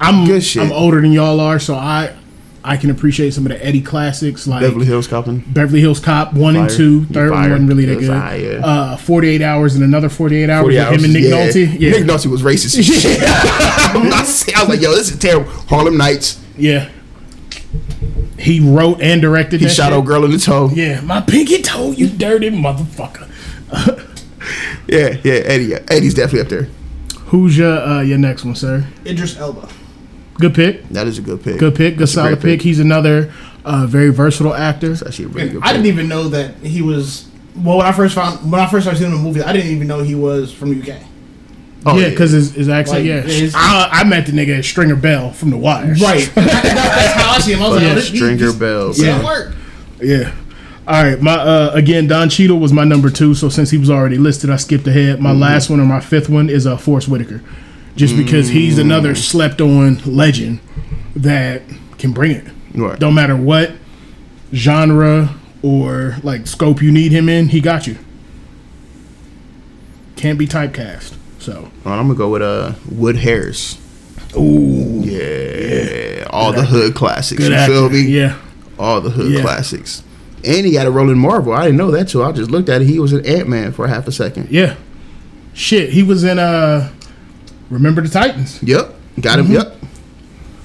I'm Good shit. I'm older than y'all are, so I I can appreciate some of the Eddie classics like Beverly Hills Copping. Beverly Hills Cop one and Fire. two. You Third one wasn't really that good. Uh, Forty eight hours and another forty eight hours 40 with hours. him and Nick yeah. Nolte. Yeah, Nick Nolte was racist. shit. I'm not saying. I was like, yo, this is terrible. Harlem Nights. yeah. He wrote and directed. He that shot shit. old girl in the toe. Yeah, my pinky toe, you dirty motherfucker. Yeah, yeah. Eddie. Eddie's definitely up there. Who's your uh, your next one, sir? Idris Elba. Good pick. That is a good pick. Good pick. Good That's solid great pick. He's another uh, very versatile actor. That's actually a really good. I didn't even know that he was. Well, when I first found when I first started seeing the movie, I didn't even know he was from UK. Oh, yeah, because his, his accent. Like, yeah, his- I, I met the nigga as Stringer Bell from The Wire. Right. That's how I see him. I was like, Yeah, oh, this he- Stringer this- Bell. this work. Yeah. All right. My uh, again, Don Cheadle was my number two. So since he was already listed, I skipped ahead. Mm-hmm. My last one or my fifth one is uh, Forest Whitaker, just because he's another Mm. slept on legend that can bring it. Right. Don't matter what genre or like scope you need him in, he got you. Can't be typecast. So Well, I'm gonna go with uh Wood Harris. Ooh. Yeah, all Good the actor. hood classics. good you actor. feel me? Yeah. All the hood Yeah. classics. And he got a role in Marvel. I didn't know that too. I just looked at it. He was an Ant Man for half a second. Yeah. Shit. He was in uh Remember the Titans. Yep, got him. Mm-hmm. Yep,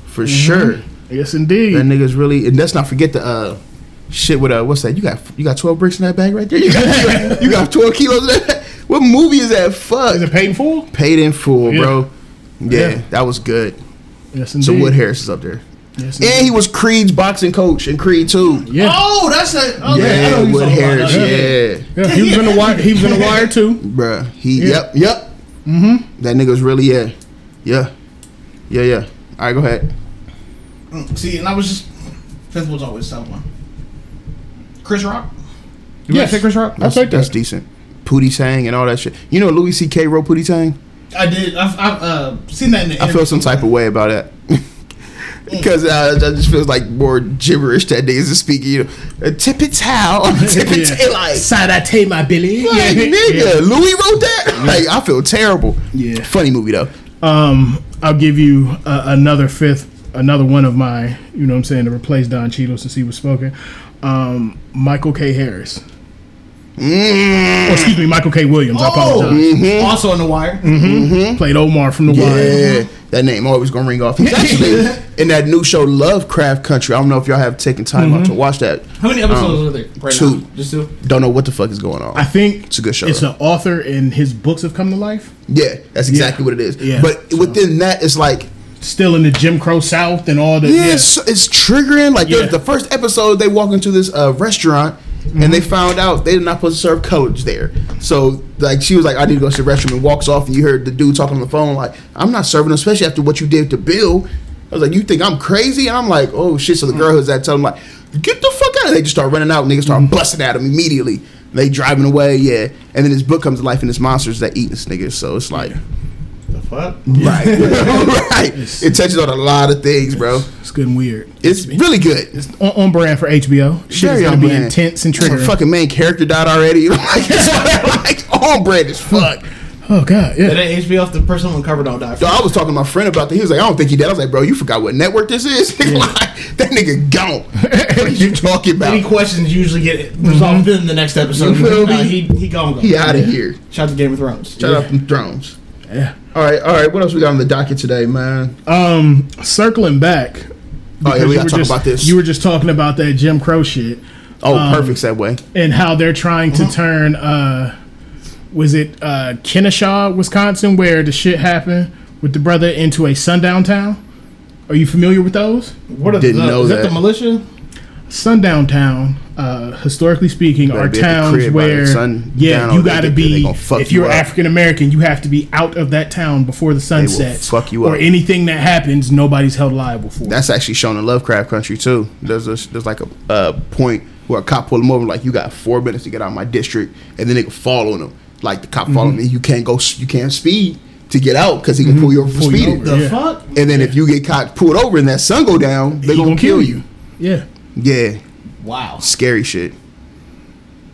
for sure. Yes indeed. That nigga's really. And let's not forget the uh shit with uh what's that? You got you got twelve bricks in that bag right there. You got you got, you got twelve kilos in that. What movie is that? Fuck. Is it paid in full? Paid in full, Yeah. bro. Yeah, Yeah. that was good. Yes indeed. So Wood Harris is up there. Yes, And indeed. he was Creed's boxing coach in Creed too. Yeah. Oh, that's a okay. Yeah, Wood Harris. now. Yeah. Yeah, he was in the wire. He was in the wire too. Bruh. He, Yeah. yep, yep. Mm-hmm. That nigga's really, yeah. Yeah. Yeah, yeah. All right, go ahead. Mm, See, and I was just fifth was always tough one. Chris Rock. You Yes. yes. Chris Rock? I'll That's, that's that. decent. Pootie Tang and all that shit. You know Louis C.K. wrote Pootie Tang? I did. I've, I've uh, seen that in the. I feel some type of way about that. Because uh, that just feels like more gibberish that niggas is speaking. You know, tip it how, tip it Yeah. like, Side I my Billy. like nigga, Louis wrote that. Like I feel terrible. Yeah. funny movie though. Um, I'll give you uh, another fifth, another one of my, you know what I'm saying, to replace Don Cheadle since he was spoken. Um, Michael K. Harris. Mm. Oh, excuse me, Michael K. Williams. I Oh, apologize. Mm-hmm. also on the wire. Mm-hmm. Mm-hmm. Played Omar from The Wire. Yeah, that name always gonna ring off. He's actually in that new show Lovecraft Country. I don't know if y'all have taken time out to watch that. How many episodes um, are there right two. now? Just two. Don't know what the fuck is going on. I think It's a good show, It's an author, and his books have come to life. yeah, that's exactly what it is. Yeah, but so- within that, it's like Still in the Jim Crow South and all the. yeah, it's, it's triggering. Like Yeah. the, the first episode, they walk into this uh, restaurant. And they found out they're not supposed to serve colors there. So, like, she was like, I need to go to the restroom and walks off. And you heard the dude talking on the phone, like, I'm not serving them, especially after what you did to Bill. I was like, You think I'm crazy? And I'm like, Oh shit. So the girl who's that tell them, like, Get the fuck out of They just start running out niggas start mm-hmm. busting at him immediately. They driving away, yeah. And then this book comes to life and it's monsters that eat this nigga. So it's like, The fuck? right. right. It touches on a lot of things, bro. It's good and weird. It's really good. on, on brand for HBO. Shit Very is gonna be brand. intense and Some triggering. fucking main character died already. like, it's like on brand as fuck. Oh god, That yeah. ain't HBO if the person on the cover don't die. Yo, I was talking to my friend about that. He was like, I don't think he did. I was like, bro, you forgot what network this is? like, that nigga gone. what are you talking about? Any questions usually get resolved in the next episode. You feel Nah, me? he he gone. gone. He out of here. Shout out to Game of Thrones. Shut out to thrones. Yeah. All right, all right. What else we got on the docket today, man? Um, circling back. Oh, yeah, we gotta were talk just- about this. You were just talking about that Jim Crow shit Oh, Um, perfect segue. and how they're trying Uh-huh. to turn. uh Was it uh Kennesaw, Wisconsin, where the shit happened with the brother into a sundown town? Are you familiar with those? What is Didn't that? know Is that that. the militia? Sundown town, uh, historically speaking, are be at the towns crib by the where yeah, you got to get there, they be. If you you're up. African American, you have to be out of that town before the sun will sets. fuck you up. or anything that happens, nobody's held liable for. That's actually shown in Lovecraft Country too. There's a, there's like a uh, point where a cop pulled him over, like you got four minutes to get out of my district, and then they can fall on him. Like the cop Mm-hmm. following me, you can't go, you can't speed to get out because he can pull you over for speeding. The Yeah. fuck? And then if you get caught pulled over and that sun go down, they He gonna, kill you. Yeah. Yeah, Wow. scary shit.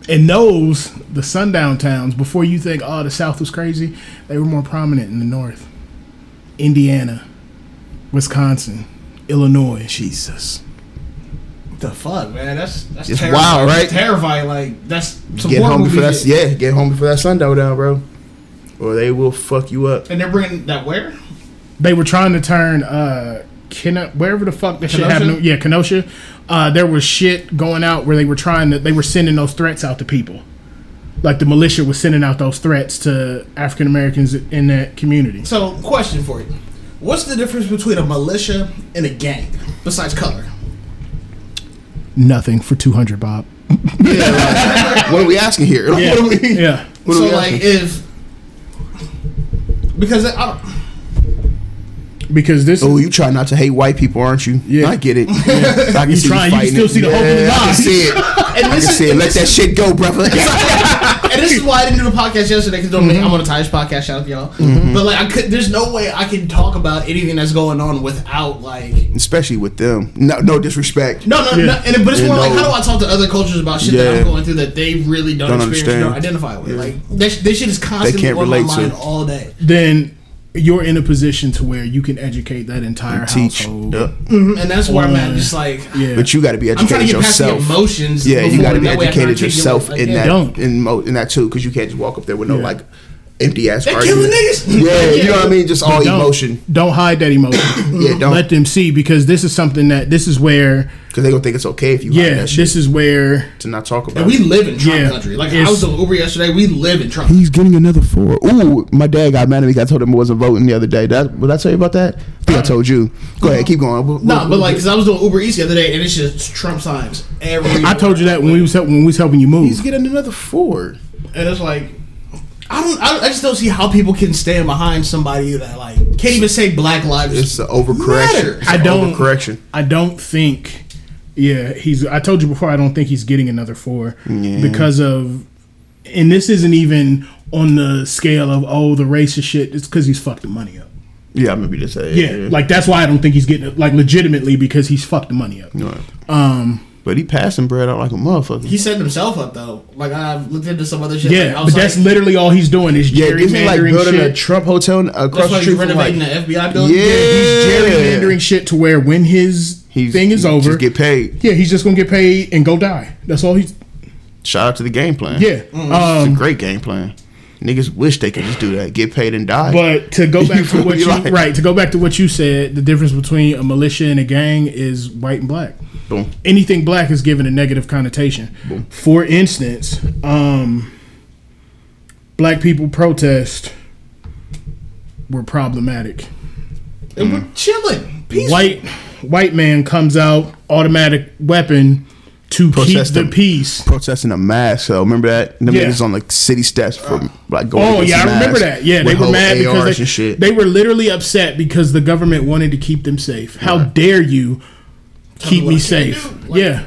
And those, the sundown towns, before you think, oh, the South was crazy, they were more prominent in the North. Indiana, Wisconsin, Illinois. Jesus. The fuck, man? That's that's It's terrifying. wild, right? Terrifying. Like that's some Get home before that. Yeah, get home before that sundown, down, bro, or they will fuck you up. And they're bringing that where? They were trying to turn uh Keno- wherever the fuck that shit Kenosha? happened. Yeah, Kenosha. Uh, there was shit going out where they were trying to. They were sending those threats out to people. Like the militia was sending out those threats to African Americans in that community. So, question for you: What's the difference between a militia and a gang besides color? Nothing for two hundred, Bob. What are we asking here? Yeah, What are we? yeah. What are so, we like, if because I don't, Because this. Oh, you try not to hate white people, aren't you? Yeah. I get it. I can You see trying, you can still it. see the hope in his Yeah, I can see it. I can is- see it. and Let that shit go, brother. and this is why I didn't do the podcast yesterday because Mm-hmm. I'm on a Tires podcast. Shout out to y'all. But like, I could. There's no way I can talk about anything that's going on without like. Especially with them. No, no disrespect. No, no, Yeah. no. And, but it's Yeah, more like, how do I talk to other cultures about shit that I'm going through that they really don't, Don't experience, understand. don't identify with? Like, this, this shit is constantly can't on my mind all day. then you're in a position to where you can educate that entire Teach. household. Yep. Mm-hmm. And that's where I'm at. Just like, Yeah. But you got to be I'm to educated get past the yourself. emotions. Yeah, you got to be that way I can educated yourself like, in yeah. that Don't. in, mo- in that too, because you can't just walk up there with no Yeah. like empty ass They argument. killing niggas. Yeah, you know what I mean. Just all don't, emotion. Don't hide that emotion. Yeah, don't Let them see because this is something that this is where because they gonna think it's okay if you hide yeah that shit this is where to not talk about. And we it. live in Trump Yeah. country. Like I was doing Uber yesterday. We live in Trump. He's getting another four. Ooh, my dad got mad at me. I told him I wasn't voting the other day. That did I tell you about that? I think I told you. Go ahead, keep going. What- No, what- but like, cause I was doing Uber Eats the other day, and it's just Trump signs every. I told you that when we was help, when we was helping you move. he's getting another four. and it's like, I don't, I, I just don't see how people can stand behind somebody that like can't even say Black Lives. It's an overcorrection. Matter. It's I don't- overcorrection. I don't think. Yeah, he's. I told you before. I don't think he's getting another four Yeah. because of, and this isn't even on the scale of oh the racist shit. It's because he's fucked the money up. Yeah, I'm gonna be just say. Yeah, like that's why I don't think he's getting. Like legitimately because he's fucked the money up. Right. Um. But he passing bread out like a motherfucker. he set himself up though. Like I've looked into some other shit. Yeah, like, I but was that's like, literally all he's doing is yeah, isn't like gerrymandering building a. Trump hotel across that's the why he's street from like renovating the FBI building. Yeah. He's gerrymandering shit to where when his he's, thing is he over, just get paid. yeah, he's just gonna get paid and go die. That's all he's. Shout out to the game plan. Yeah. it's a Um, great game plan. Niggas wish they could just do that, get paid and die. But to go back to what you Like- right to go back to what you said, the difference between a militia and a gang is white and black. Boom. Anything black is given a negative connotation. For instance, um, black people protest were problematic. and we're chilling. Peaceful. White white man comes out, automatic weapon to Protest keep the peace. protesting a mask. So remember that them Yeah. niggas on the city steps for like going. Oh yeah, I remember that. Yeah, they were mad ARs because they, they were literally upset because the government wanted to keep them safe. How dare you keep what me safe? Like- yeah,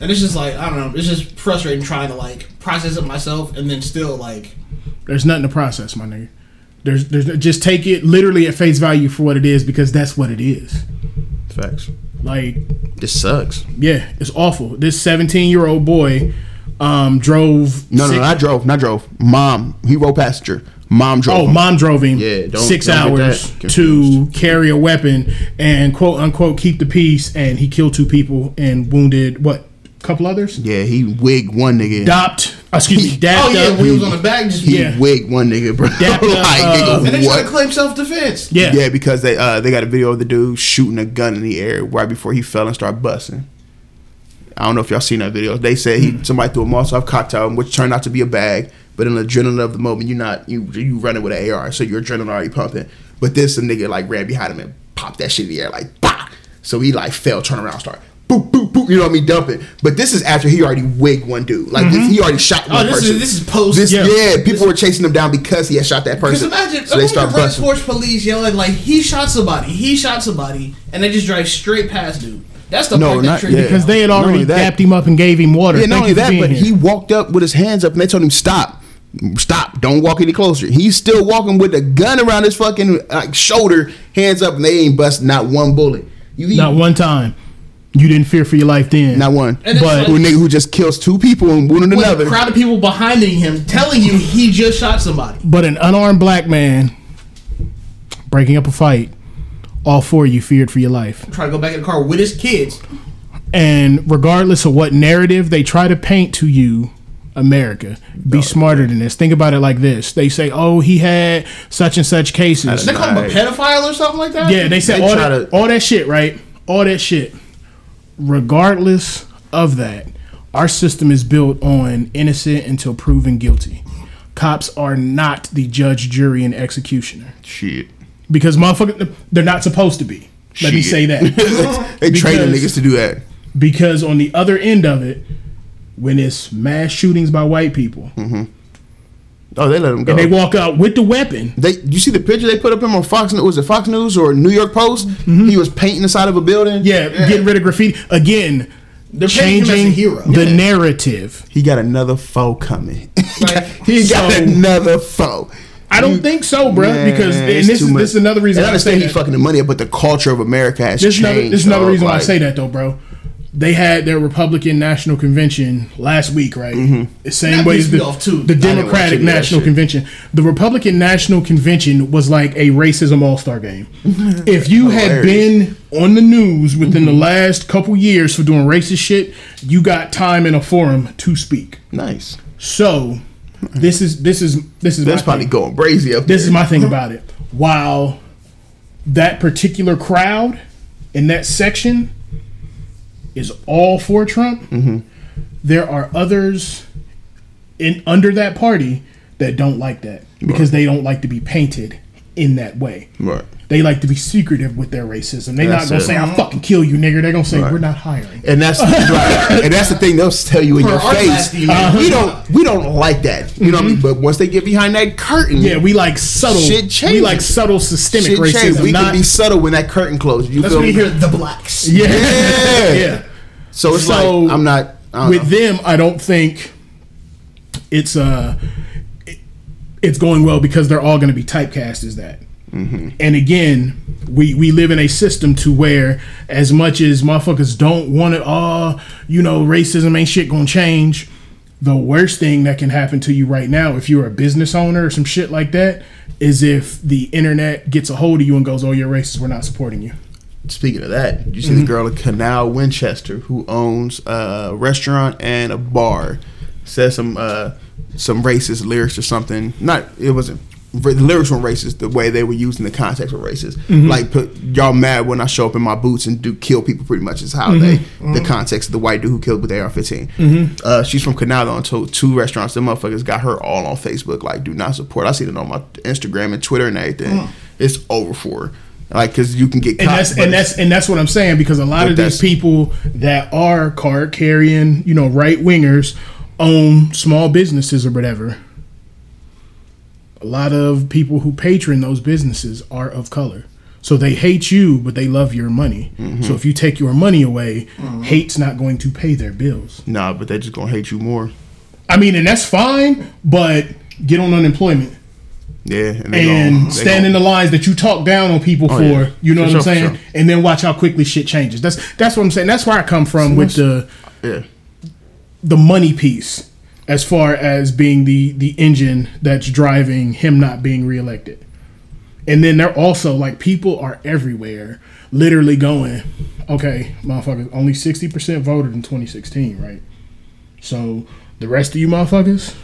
And it's just like I don't know. It's just frustrating trying to like process it myself, and then still like there's nothing to process, my nigga. There's, there's just take it literally at face value for what it is because that's what it is. Facts. Like, This sucks. yeah, it's awful. This 17 year old boy um, drove. No, no, six- no, not drove, not drove. Mom, he rode passenger. Mom drove. Oh, him. mom drove him Yeah, don't- six don't hours to carry a weapon and quote unquote keep the peace, and he killed two people and wounded what? A couple others? Yeah, he wigged one nigga. Dopped, excuse me, dapped oh yeah, up. when he was on the back, just he yeah. wigged one nigga, bro. Dapped like, up, uh, nigga, and they tried to claim self defense. yeah. Yeah, because they uh they got a video of the dude shooting a gun in the air right before he fell and started busting. I don't know if y'all seen that video. They said he somebody threw a Molotov cocktail, which turned out to be a bag. But in the adrenaline of the moment, you're not you you running with an AR, so your adrenaline already pumping. But this some nigga like ran behind him and popped that shit in the air like bah. So he like fell, turn around, start boop boop boop. You know what I mean? Dumping. But this is after he already wigged one dude. Like this, mm-hmm. he already shot oh, one Oh, this is- person. this is post- This, Yeah. yeah. people were chasing him down because he had shot that person. imagine, so they start the porch police yelling like he shot somebody, he shot somebody, and they just drive straight past dude. That's the No, part that not- triggers yeah. because they had already that- dapped him up and gave him water. Yeah, not Thank only that, but here. he walked up with his hands up and they told him stop. Stop! Don't walk any closer. He's still walking with a gun around his fucking like shoulder, hands up, and they ain't bust not one bullet. You not one time. You didn't fear for your life then. not one. And But- like- a nigga who just kills two people and wounded with another. a crowd of people behind him telling you he just shot somebody. But an unarmed black man breaking up a fight, all four of you feared for your life. Try to go back in the car with his kids. And regardless of what narrative they try to paint to you, America, be oh, smarter than this. Think about it like this. They say, oh, he had such and such cases. They call him a pedophile or something like that. Yeah, they said They all that, to- all that shit, right? All that shit. Regardless of that, our system is built on innocent until proven guilty. Cops are not the judge, jury, and executioner Shit. Because motherfucker, they're not supposed to be. Let me say that they training niggas to do that. because on the other end of it, when it's mass shootings by white people, Oh, they let him go. and they walk out with the weapon, They, you see the picture they put up him on Fox? Was it Fox News or New York Post? He was painting the side of a building. Mm-hmm. yeah, getting rid of graffiti again. They're painting him as a changing hero. the narrative. he got another foe coming. Like, he got so- another foe. I don't think so, bro. Man, because and this is much. this is another reason And I why I say understand he's fucking the money up, but the culture of America has This is changed. another, this is another dog. reason why I say that though, bro. They had their Republican National Convention last week, right? Mm-hmm. The same That way as the, too. the I didn't watch Democratic any of that National. Convention. The Republican National Convention was like a racism all star game. if you had been on the news within the last couple years for doing racist shit, you got time in a forum to speak. Nice. So this is this is this is That's my probably thing. going crazy up This there. is my thing about it. While that particular crowd in that section is all for Trump, Mm-hmm. there are others in under that party that don't like that because they don't like to be painted in that way. right. They like to be secretive with their racism. They're That's not gonna it. say "I'll fucking kill you, nigger." They're gonna say Right. "We're not hiring." And that's right. and that's the thing they'll tell you in For your face. last. Uh-huh. We don't we don't like that. You know what I mean? But once they get behind that curtain, Yeah, we like subtle. Shit we like subtle systemic shit racism. change. We not, can be subtle when that curtain closes. You that's feel when you me? hear the blacks. yeah, Yeah. yeah. So it's So, like I'm not. Don't with know. them, I don't think it's uh it- it's going well because they're all going to be typecast as that. Mm-hmm. And again, we we live in a system to where as much as motherfuckers don't want it, oh, you know, racism ain't shit gonna change. The worst thing that can happen to you right now, if you're a business owner or some shit like that, is if the internet gets a hold of you and goes, "Oh, you're racist. We're not supporting you." Speaking of that, you see Mm-hmm. the girl in Canal Winchester who owns a restaurant and a bar says some uh, some racist lyrics or something. Not it wasn't the lyrics were racist. The way they were used in the context were racist. Mm-hmm. Like put y'all mad when I show up in my boots and do kill people. Pretty much is how they the context of the white dude who killed with AR-15. Mm-hmm. Uh, she's from Canal on told two restaurants. The motherfuckers got her all on Facebook. Like do not support. I see it on my Instagram and Twitter and everything. It's over for her. Like because you can get and caught, that's and that's and that's what I'm saying because a lot of these people that are card carrying, you know, right wingers own small businesses or whatever. A lot of people who patron those businesses are of color. So they hate you, but they love your money. Mm-hmm. So if you take your money away, hate's not going to pay their bills. Nah, but they're just gonna hate you more. I mean, and that's fine, but get on unemployment Yeah, and, and gon- they stand gon- in the lines that you talk down on people Oh, for. yeah. You know For what sure, I'm saying? sure. And then watch how quickly shit changes. That's that's what I'm saying. That's where I come from with the Yeah, the money piece, as far as being the the engine that's driving him not being reelected. And then they're also like people are everywhere, literally going, okay, motherfuckers, only sixty percent voted in 2016, right? So the rest of you motherfuckers,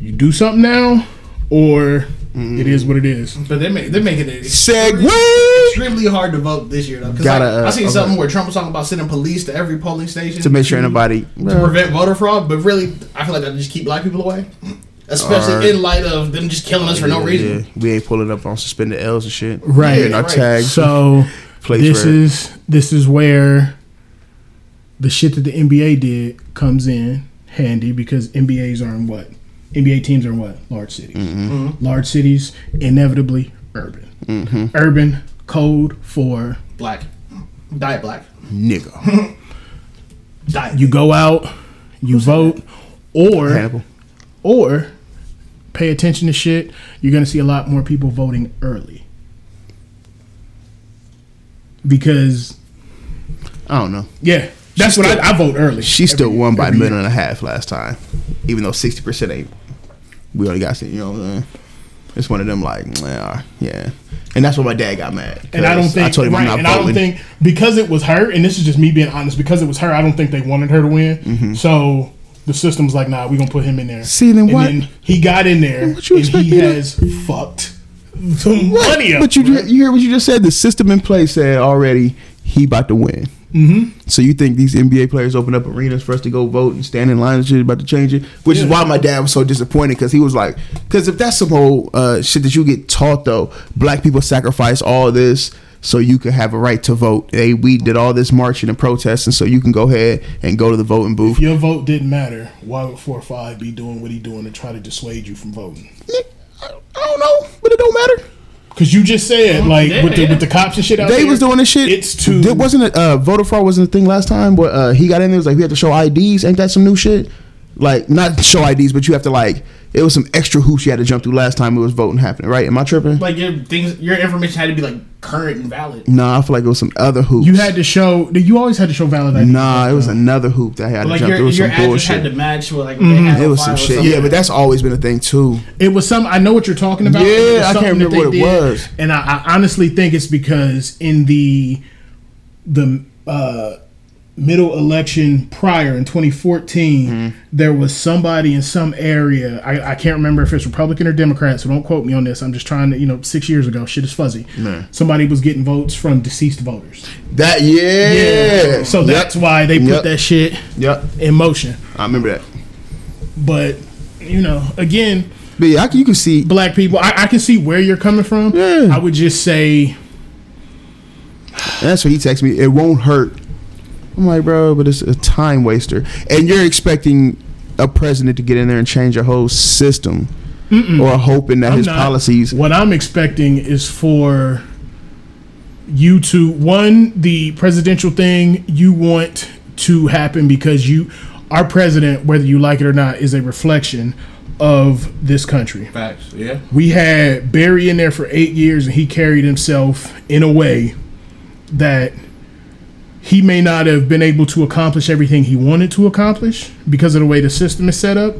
you do something now, or it is what it is. But they make they making it segue! extremely hard to vote this year though. Because Gotta, like, I uh, seen okay. something where Trump was talking about sending police to every polling station to make sure anybody. to prevent voter fraud, but really, I feel like that just keep black people away. especially Or- in light of them just killing us for no reason. yeah. We ain't pulling up on suspended L's and shit. Right. And our right. tags. So Plates this red. is this is where the shit that the NBA did comes in handy because NBAs are in what? NBA teams are in what? Large cities. Mm-hmm. Large cities, inevitably urban. Urban code for Black, diet black, nigga. diet. you go out, you vote, or Hannibal. or pay attention to shit. You're gonna see a lot more people voting early because I don't know. yeah, that's She what still- I, I vote early. She still won by a every million year. and a half last time, even though sixty percent ain't. We only got you know. What I'm saying? It's one of them like, yeah, yeah, and that's why my dad got mad. And I don't think, I told him right, I'm not and I don't think because it was her, and this is just me being honest, because it was her, I don't think they wanted her to win. Mm-hmm. So the system's like, nah, we gonna put him in there. See, then and what- then he got in there, What and he me to- has fucked the money up. But you you hear what you just said? The system in place said already he about to win. Mm-hmm. So you think these NBA players open up arenas for us to go vote and stand in line and shit about to change it? Which is why my dad was so disappointed because he was like, because if that's some whole uh, shit that you get taught though, black people sacrifice all this so you could have a right to vote. Hey, we did all this marching and protesting so you can go ahead and go to the voting booth. If your vote didn't matter, why would four or five be doing what he doing to try to dissuade you from voting? I don't know, but it don't matter. Because you just said like Yeah, with the yeah. with the cops and shit out They there, was doing this shit. It's too There wasn't it, uh, voter fraud wasn't a thing last time. But uh, he got in there was like we had to show IDs. Ain't that some new shit? Like not show IDs, but you have to like it was some extra hoops you had to jump through last time it was voting happening. Right? Am I tripping? Like your things, your information had to be like current and valid. nah, I feel like it was some other hoops. you had to show. You always had to show valid ID. Nah, it was another hoop that I had to Like jump your through your some address bullshit. had to match with like what they had it was some shit. Yeah, but that's always been a thing too. It was some. I know what you're talking about. Yeah, I can't remember what it did, was. And I, I honestly think it's because in the the uh, middle election prior in 2014, Mm-hmm. there was somebody in some area. I, I can't remember if it's Republican or Democrat, so don't quote me on this. I'm just trying to, you know, six years ago, shit is fuzzy. Somebody was getting votes from deceased voters. That yeah. yeah. So Yep. that's why they put Yep. that shit Yep. in motion. I remember that. But you know, again, But yeah, I can, you can see. black people. I, I can see where you're coming from. Yeah. I would just say, that's what he texted me. It won't hurt. I'm like, bro, but it's a time waster. And you're expecting a president to get in there and change a whole system, or hoping that I'm his not- policies. What I'm expecting is for you to one the presidential thing you want to happen because you, our president, whether you like it or not, is a reflection of this country. facts. Yeah. We had Barry in there for eight years, and he carried himself in a way that he may not have been able to accomplish everything he wanted to accomplish because of the way the system is set up,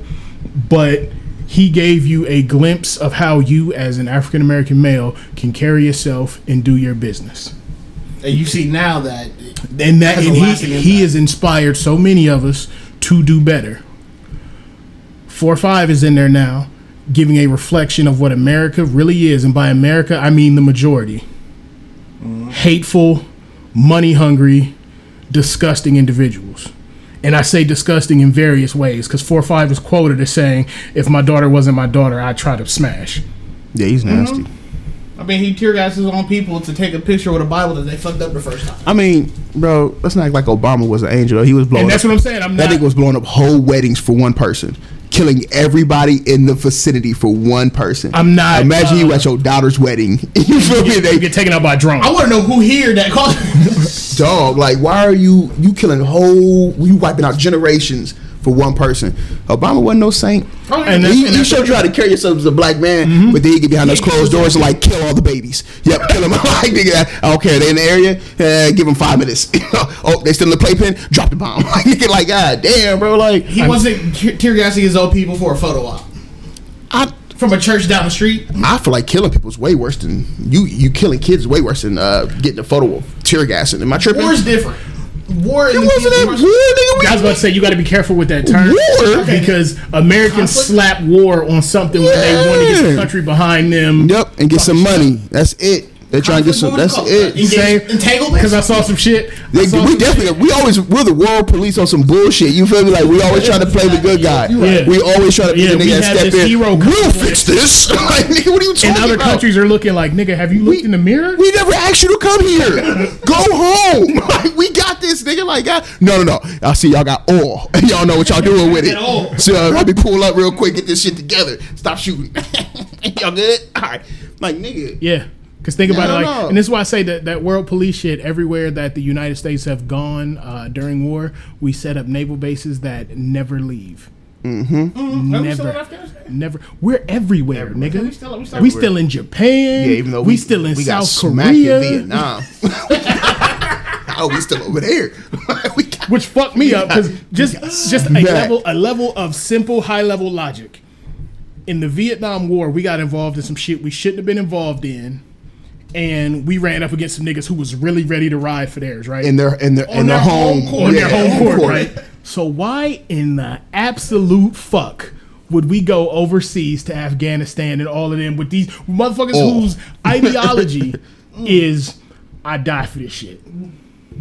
but he gave you a glimpse of how you, as an African American male, can carry yourself and do your business. And you see now that And that and he, he has inspired so many of us to do better. Four five is in there now, giving a reflection of what America really is, and by America I mean the majority. Mm-hmm. Hateful, money hungry, disgusting individuals. And I say disgusting in various ways because four or five is quoted as saying, "If my daughter wasn't my daughter, I'd try to smash." Yeah, he's nasty. I mean he tear gases on people to take a picture with a Bible that they fucked up the first time. I mean, bro, let's not act like Obama was an angel. He was blowing. And that's up, what I'm saying. I'm that not. nigga was blowing up whole weddings for one person, killing everybody in the vicinity for one person. I'm not, Imagine uh, you at your daughter's wedding. you feel me? you They get taken out by a drone. I want to know who here that caused. dog. Like, why are you you killing whole? You wiping out generations for one person. Obama wasn't no saint. Oh. And he, he showed you how to carry yourself as a black man, Mm-hmm. but then you get behind those closed doors and like kill all the babies. Yep, kill them. like nigga, I don't care. They in the area. Uh, give them five minutes. oh, they still in the playpen. Drop the bomb. Like nigga, like God damn, bro. Like He wasn't tear gassing his own people for a photo op. from a church down the street. I feel like killing people is way worse than you. You killing kids is way worse than uh, getting a photo of tear gassing. Am I tripping? War is different. War it in wasn't that war, nigga. We- I was about to say you got to be careful with that term War? because Americans Conflict? slap war on something when they want to get the country behind them. Yep, and get some money. That's it. They're trying to get some. That's called? it. Engage- Same. Entanglement? Because I saw some shit. They, saw we some definitely, shit. we always, we're the world police on some bullshit. You feel me? Like we always try to play the good guy. right. We always try to be Yeah, the we nigga that had step in. hero We'll complex. fix this. like, nigga, what are you talking about? And other about? countries are looking like, nigga, have you looked in the mirror? We never asked you to come here. Go home. Like we got this, nigga. Like, uh, no, no, no. I see y'all got oil. y'all know what y'all doing with it. Got. So uh, let me pull up real quick, get this shit together. Stop shooting. y'all good? All right. Like, nigga. Yeah. Because think about No, it, like, no. and this is why I say that that world police shit. Everywhere that the United States have gone uh, during war, we set up naval bases that never leave. Are we still in Never, Afghanistan? never. We're everywhere, nigga. We still- we still- we still in Japan. Yeah, even though we, still in we got South in Korea, Vietnam. oh, we still over there. got, which fucked me up because just just a Back. level a level of simple high level logic. In the Vietnam War, we got involved in some shit we shouldn't have been involved in, and we ran up against some niggas who was really ready to ride for theirs, right? in their in their in their their home home court. on yeah, their home court, right? So why in the absolute fuck would we go overseas to Afghanistan and all of them with these motherfuckers Oh. whose ideology is I die for this shit?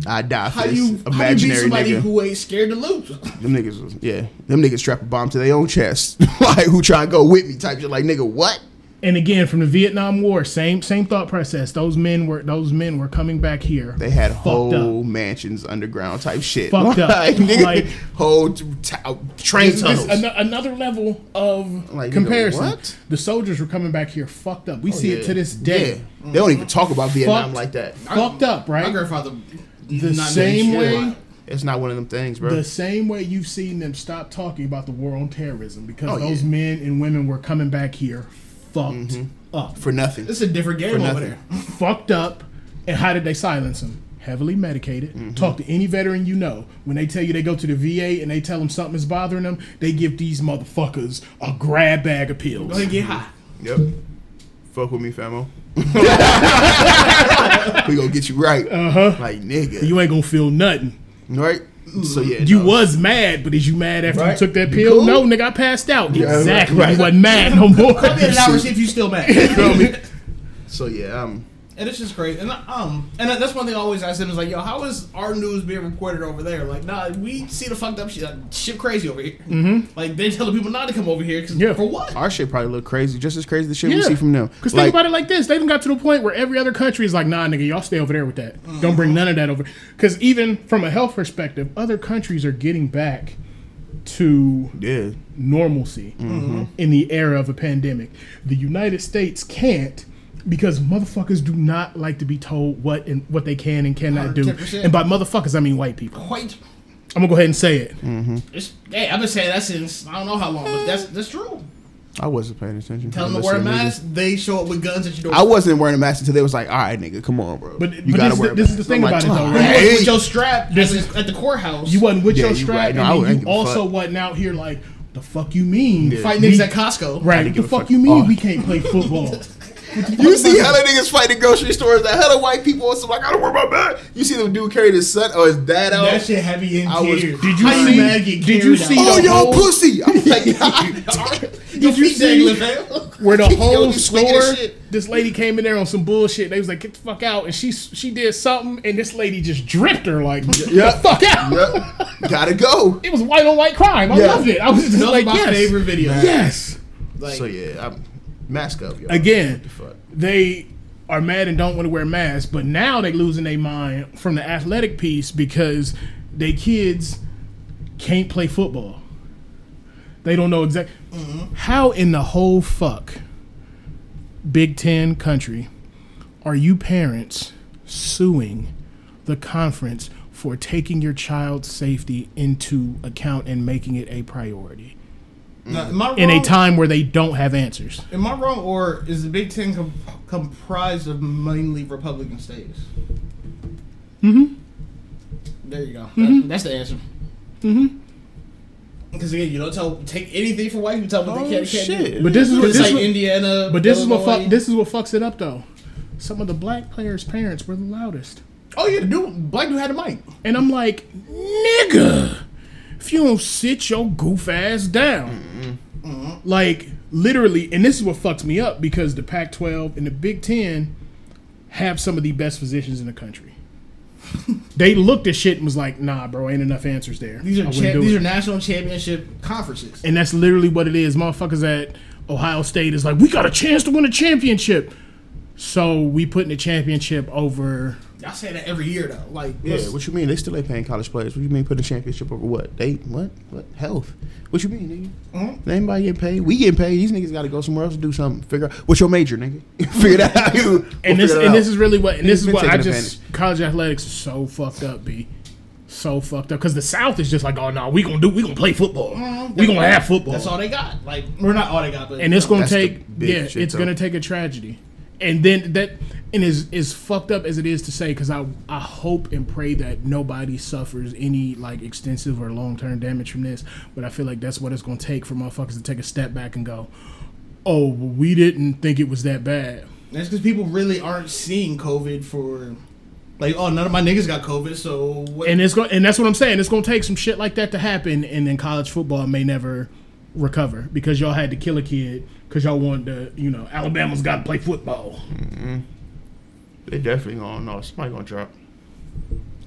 I die for How this you, how you beat somebody nigga. who ain't scared to lose? them niggas, yeah, them niggas strap a bomb to their own chest, like who try and go with me type shit. Like nigga, what? And again, from the Vietnam War, same same thought process. Those men were those men were coming back here. They had whole up. mansions underground type shit. Fucked up. like, nigga, Like- whole t- t- train This- tunnels. this- ano- another level of Like, nigga, comparison. what? The soldiers were coming back here fucked up. We oh, see Yeah. it to this day. Yeah. They don't even talk about Vietnam Fucked. like that. Fucked up, My right? grandfather. The same way It's not one of them things, bro. the same way you've seen them stop talking about the war on terrorism because Oh, those yeah. men and women were coming back here fucked up. For nothing. It's a different game over nothing. there. fucked up. And how did they silence them? Heavily medicated. Mm-hmm. Talk to any veteran you know. When they tell you they go to the VA and they tell them something is bothering them, they give these motherfuckers a grab bag of Go pills. ahead and get high. Yep. Fuck with me, famo. we gonna get you right. Uh huh. Like nigga. You ain't gonna feel nothing. right? So yeah. You no. was mad, but is you mad after Right. you took that pill? cool? No, nigga, I passed out. Yeah, exactly. right. You wasn't mad no more. Call me in an hour see if you still mad. So yeah, um And it's just crazy. And um, and that's one thing I always ask them is like, yo, how is our news being recorded over there? Like, nah, we see the fucked up shit, like, shit crazy over here. Mm-hmm. Like they telling people not to come over here because Yeah. for what? our shit probably look crazy, just as crazy as the shit we see from them. Because Like, think about it like this: they even got to the point where every other country is like, "Nah, nigga, y'all stay over there with that. Don't bring none of that over." Because even from a health perspective, other countries are getting back to yeah, normalcy in the era of a pandemic. The United States can't because motherfuckers do not like to be told what and what they can and cannot do. 110%. And by motherfuckers, I mean white people. Quite. I'm gonna go ahead and say it. Mm-hmm. It's, hey, I've been saying that since I don't know how long, but that's that's true. I wasn't paying attention. Tell them I to wear a listened niggas. mask, they show up with guns at your door. I wasn't wearing a mask until they was like, "All right, nigga, come on, bro. But- you but gotta this wear." the- a this is the thing I'm about it, though, "Oh, right? You wasn't with your strap This at, is- the, at the courthouse. You wasn't with Yeah, your you strap, right. No, and I then you also wasn't out here like the fuck you mean? Yeah. fight niggas at Costco. Right? didn't The fuck fuck. you mean Oh. we can't play football? You see hella niggas fighting grocery stores. That hella white people also like, I don't wear my bag. You see the dude carry his son or his dad out. That shit heavy in I was- tears. Did you see- mad get did you carried see out? oh, the y'all whole- pussy. I'm like, Your Did you see- fam. Where the whole you store, this lady came in there on some bullshit. They was like, "Get the fuck out!" And she she did something, and this lady just dripped her like, "Get Yeah. the fuck out!" Yep. Gotta go. It was white on white crime. I Yeah. loved it. I was just That like, my "Yes, favorite video. yes." Like, So yeah, I'm mask up, yo. Again, the fuck? they are mad and don't want to wear masks, but now they losing their mind from the athletic piece because they kids can't play football. They don't know exactly mm-hmm. how in the whole fuck Big Ten country are you parents suing the conference for taking your child's safety into account and making it a priority now, am I in a time where they don't have answers? Am I wrong, or is the Big Ten com- comprised of mainly Republican states? Mm-hmm. There you go. That- that's the answer. Mm-hmm. Because again, you don't tell take anything from white people. Tell them what Oh, they can and can't shit. do. But this is what this like what- Indiana. But this is what Illinois. fuck, this is what fucks it up though. Some of the black players' parents were the loudest, Oh yeah, the dude, black dude had a mic. and I'm like, nigga, if you don't sit your goof ass down, mm-hmm. like literally, and this is what fucks me up because the Pac-12 and the Big Ten have some of the best physicians in the country. they looked at shit and was like, "Nah, bro, ain't enough answers there." These are cha- these it." are national championship conferences. and that's literally what it is. Motherfuckers at Ohio State is like, "We got a chance to win a championship." So we putting the championship over. I say that every year though. Like, Yeah, what you mean? They still ain't paying college players. What you mean putting a championship over what? They what? What health? What you mean, nigga? Mhm. Anybody getting paid? We getting paid. These niggas got to go somewhere else to do something. Figure out what's your major, nigga. figure that out. We'll And this and this is really what and this is what I just college athletics is so fucked up, b. So fucked up because the South is just like, oh no, we gonna do, we gonna play football, we gonna have football, that's all they got. Like, we're not all they got, but and it's gonna take, yeah, it's though. gonna take a tragedy, and then that and as as fucked up as it is to say, because I I hope and pray that nobody suffers any like extensive or long term damage from this, but I feel like that's what it's gonna take for motherfuckers to take a step back and go, oh, well, we didn't think it was that bad. that's because people really aren't seeing COVID for, like, oh, none of my niggas got COVID, so what? and it's going and that's what I'm saying. It's going to take some shit like that to happen, and then college football may never recover because y'all had to kill a kid because y'all wanted to, you know, Alabama's got to play football. Mm-hmm. They definitely gonna know. Somebody gonna drop.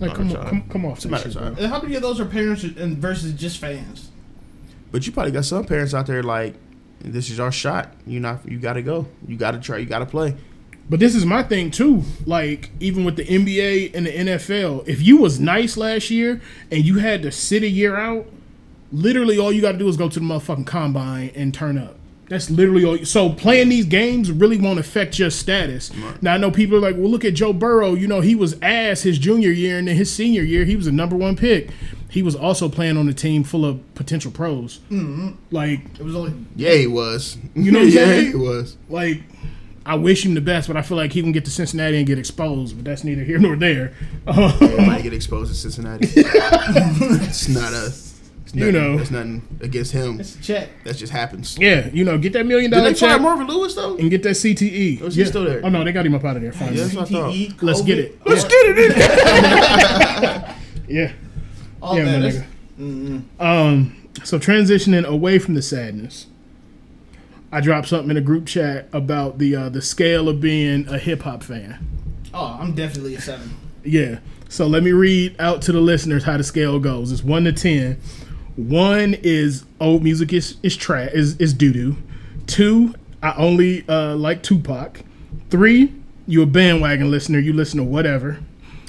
Like, come sorry. on, come, come off that Somebody shit, bro. And how many of those are parents and versus just fans? But you probably got some parents out there like, this is our shot. You not. You got to go. You got to try. You got to play. But this is my thing too. Like even with the NBA and the NFL, if you was nice last year and you had to sit a year out, literally all you got to do is go to the motherfucking combine and turn up. That's literally all. You, so playing these games really won't affect your status. Now I know people are like, well, look at Joe Burrow. You know he was ass his junior year and then his senior year he was a number one pick. He was also playing on a team full of potential pros. Like It was only Yeah, he was. You know what I'm yeah, saying? he was. like I wish him the best, but I feel like he can get to Cincinnati and get exposed. But that's neither here nor there. Uh, Everybody get exposed to Cincinnati. it's not a. It's You nothing- know. it's nothing against him. it's a check. That just happens. yeah, you know, get that million dollar Did dollar they fire Marvin Lewis though? and get that CTE. Or is he still there? Oh no, they got him up out of there. Finally. Yeah, that's what CTE, Let's get it. Let's Let's get it in. Yeah, all yeah, that. my That's- nigga. Um, so transitioning away from the sadness, I dropped something in a group chat about the uh, the scale of being a hip hop fan. Oh, I'm definitely a seven. Yeah. So let me read out to the listeners how the scale goes. It's one to ten. One is old music is is trash is is doo doo. Two, I only uh, like Tupac. Three, you a bandwagon listener. You listen to whatever.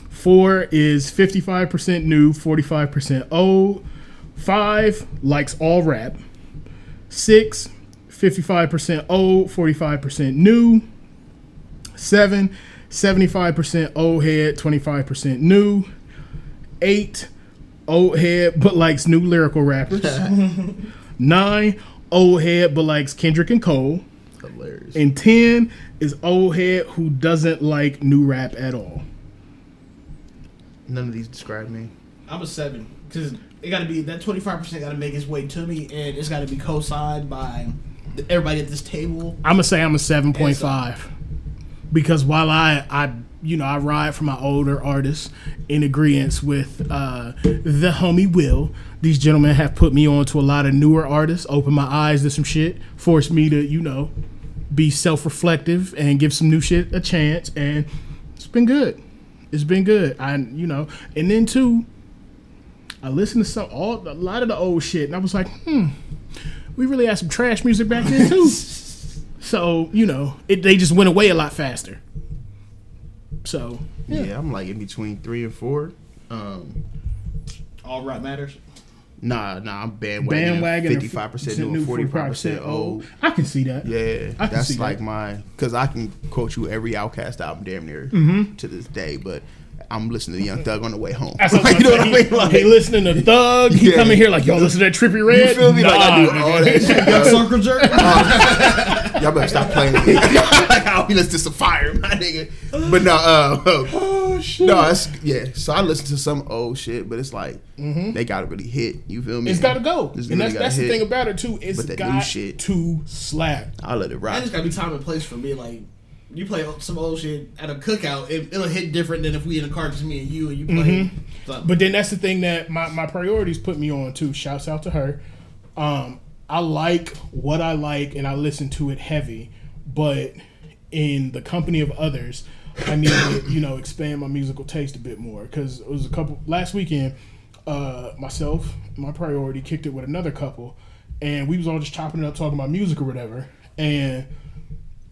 Four is fifty five percent new, forty five percent old. Five likes all rap. Six, 55% old, 45% new. Seven, 75% old head, 25% new. Eight, old head but likes new lyrical rappers. Nine, old head but likes Kendrick and Cole. Hilarious. And 10 is old head who doesn't like new rap at all. None of these describe me. I'm a seven because it got to be that 25 percent got to make its way to me, and it's got to be co-signed by everybody at this table. I'm gonna say I'm a seven point five because while I I you know I ride for my older artists in agreement with uh, the homie Will. These gentlemen have put me on to a lot of newer artists, opened my eyes to some shit, forced me to you know be self reflective and give some new shit a chance, and it's been good. It's been good. I you know, and then too, I listened to some all a lot of the old shit, and I was like, hmm, we really had some trash music back then too. So you know, it, they just went away a lot faster. So Yeah. I'm like in between three and four. Um, All right matters. nah, nah, I'm bandwagon. bandwagon, Fifty five percent new, forty five percent old. I can see that. Yeah, I can that's see like that. my because I can quote you every OutKast album damn near Mm-hmm. to this day, but I'm listening to Young Thug on the way home. That's what I'm you know what I mean? Like, he listening to Thug. He Yeah. coming here like, yo, listen to that Trippie Redd. you feel me? like I do Nah, all nigga. that shit. Young dog. Circle Jerk. Y'all better stop playing. with me. like how he listens to some fire, my nigga. But no, uh, Oh shit. no, it's yeah. So I listen to some old shit, but it's like they gotta really hit. You feel me? It's got to go, It's and really that's that's the hit. thing about it too. It's But that new got shit- to slap. I let it I rock. just gotta be time and place for me. Like you play some old shit at a cookout, it, it'll hit different than if we in a car just me and you and you play. something. But then that's the thing that my, my priorities put me on too. Shouts out to her. Um, I like what I like and I listen to it heavy, but in the company of others, I need to, you know, expand my musical taste a bit more because it was a couple last weekend. Uh, myself, my priority kicked it with another couple, and we was all just chopping it up, talking about music or whatever. And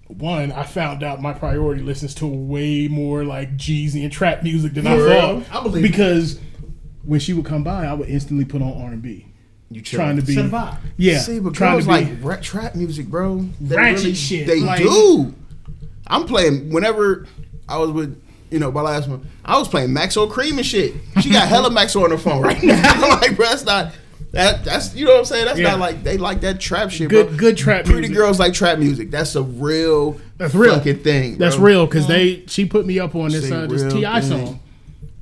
one, I found out my priority listens to way more like Jeezy and trap music than I For real? thought. I believe it. because when she would come by, I would instantly put on R and B, You trying to be Set a vibe. yeah, See, but trying girls to be like rap, trap music, bro. They Ratchet shit, They like- do. I'm playing whenever I was with, you know, my last one. I was playing Maxo Kream and shit. She got hella Maxo on her phone right now. I'm like, bro, that's not. That, that's you know what I'm saying. That's Yeah. not like they like that trap shit, good bro. good trap Pretty music. girls like trap music. That's a real, That's real. fucking thing. That's real because they she put me up on this Say uh, this Ti thing. song.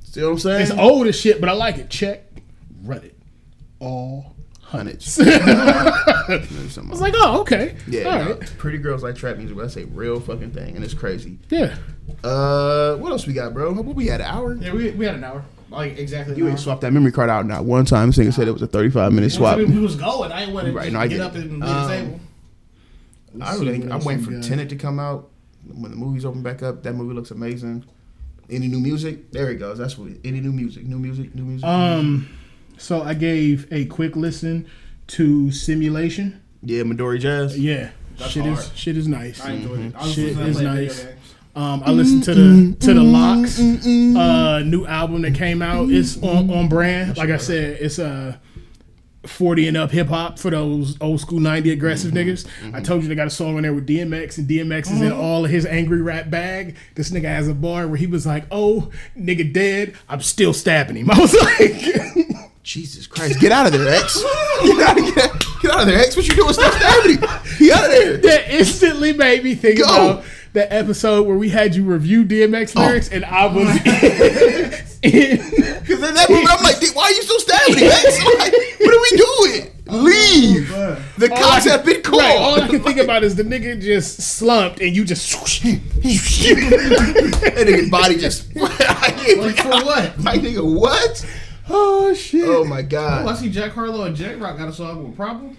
See what I'm saying? It's old as shit, but I like it. Check, run it, all hundreds. I was like, oh okay, yeah, all no, right, pretty girls like trap music. But that's a real fucking thing, and it's crazy. yeah. Uh, what else we got, bro? What we had an hour? Yeah, we, we had an hour. Like exactly. You an ain't hour. swapped that memory card out not one time. This nigga said it was a 35 minute swap. Once we, we was going. I didn't want to Right, just no, I get get up and leave Um, the table. I see really, what I'm waiting for got. Tenet to come out. When the movies open back up, that movie looks amazing. Any new music? There it goes. That's what. It, any new music? New music? New music? Um, so I gave a quick listen to Simulation. yeah, Midori Jazz. Yeah, That's shit is shit is nice. I enjoyed it. I was Shit is play video nice. Um, I listened to the to the LOX uh, new album that came out. It's on on brand. Like I said, it's uh, forty and up hip hop for those old school ninety aggressive niggas. I told you they got a song on there with DMX, and DMX is in all of his angry rap bag. This nigga has a bar where he was like, "Oh, nigga dead. I'm still stabbing him." I was like. Jesus Christ! Get out of there, X. Get out, get, get out of there, X. What you doing? Stop stabbing him. Get out of there. that instantly made me think Go. about that episode where we had you review DMX Oh. lyrics, and I was in. Because in that movie, I'm like, why are you still stabbing him, like, what are we doing? Leave. The cops have been called. Right, all I can think about is the nigga just slumped, and you just. swoosh. that nigga's body just. I can't Like for what? My nigga, what? oh shit! Oh my Oh, I see Jack Harlow and J Rock got a song with Problem.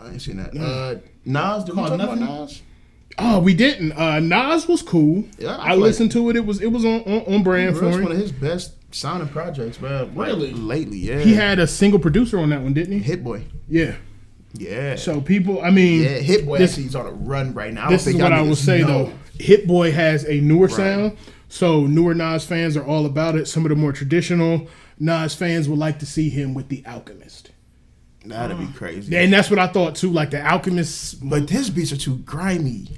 I ain't seen that. Uh, Nas, did we Called talk about Nas? Oh, we didn't. Uh, Nas was cool. Yeah, I I, feel like- listened to it. It was it was on on, on brand Bro, for That's one of his best sounding projects, man. Like, Really? lately, yeah. He had a single producer on that one, didn't he? Hit Boy. Yeah. Yeah. So people, I mean, yeah, Hit Boy this- actually is on a run right now. I this don't is think what I will niggas say know. though. Hit Boy has a newer sound, so newer Nas fans are all about it. Some of the more traditional Nas fans would like to see him with the Alchemist, That'd be crazy. and that's what I thought too. Like the Alchemist, But his beats are too grimy.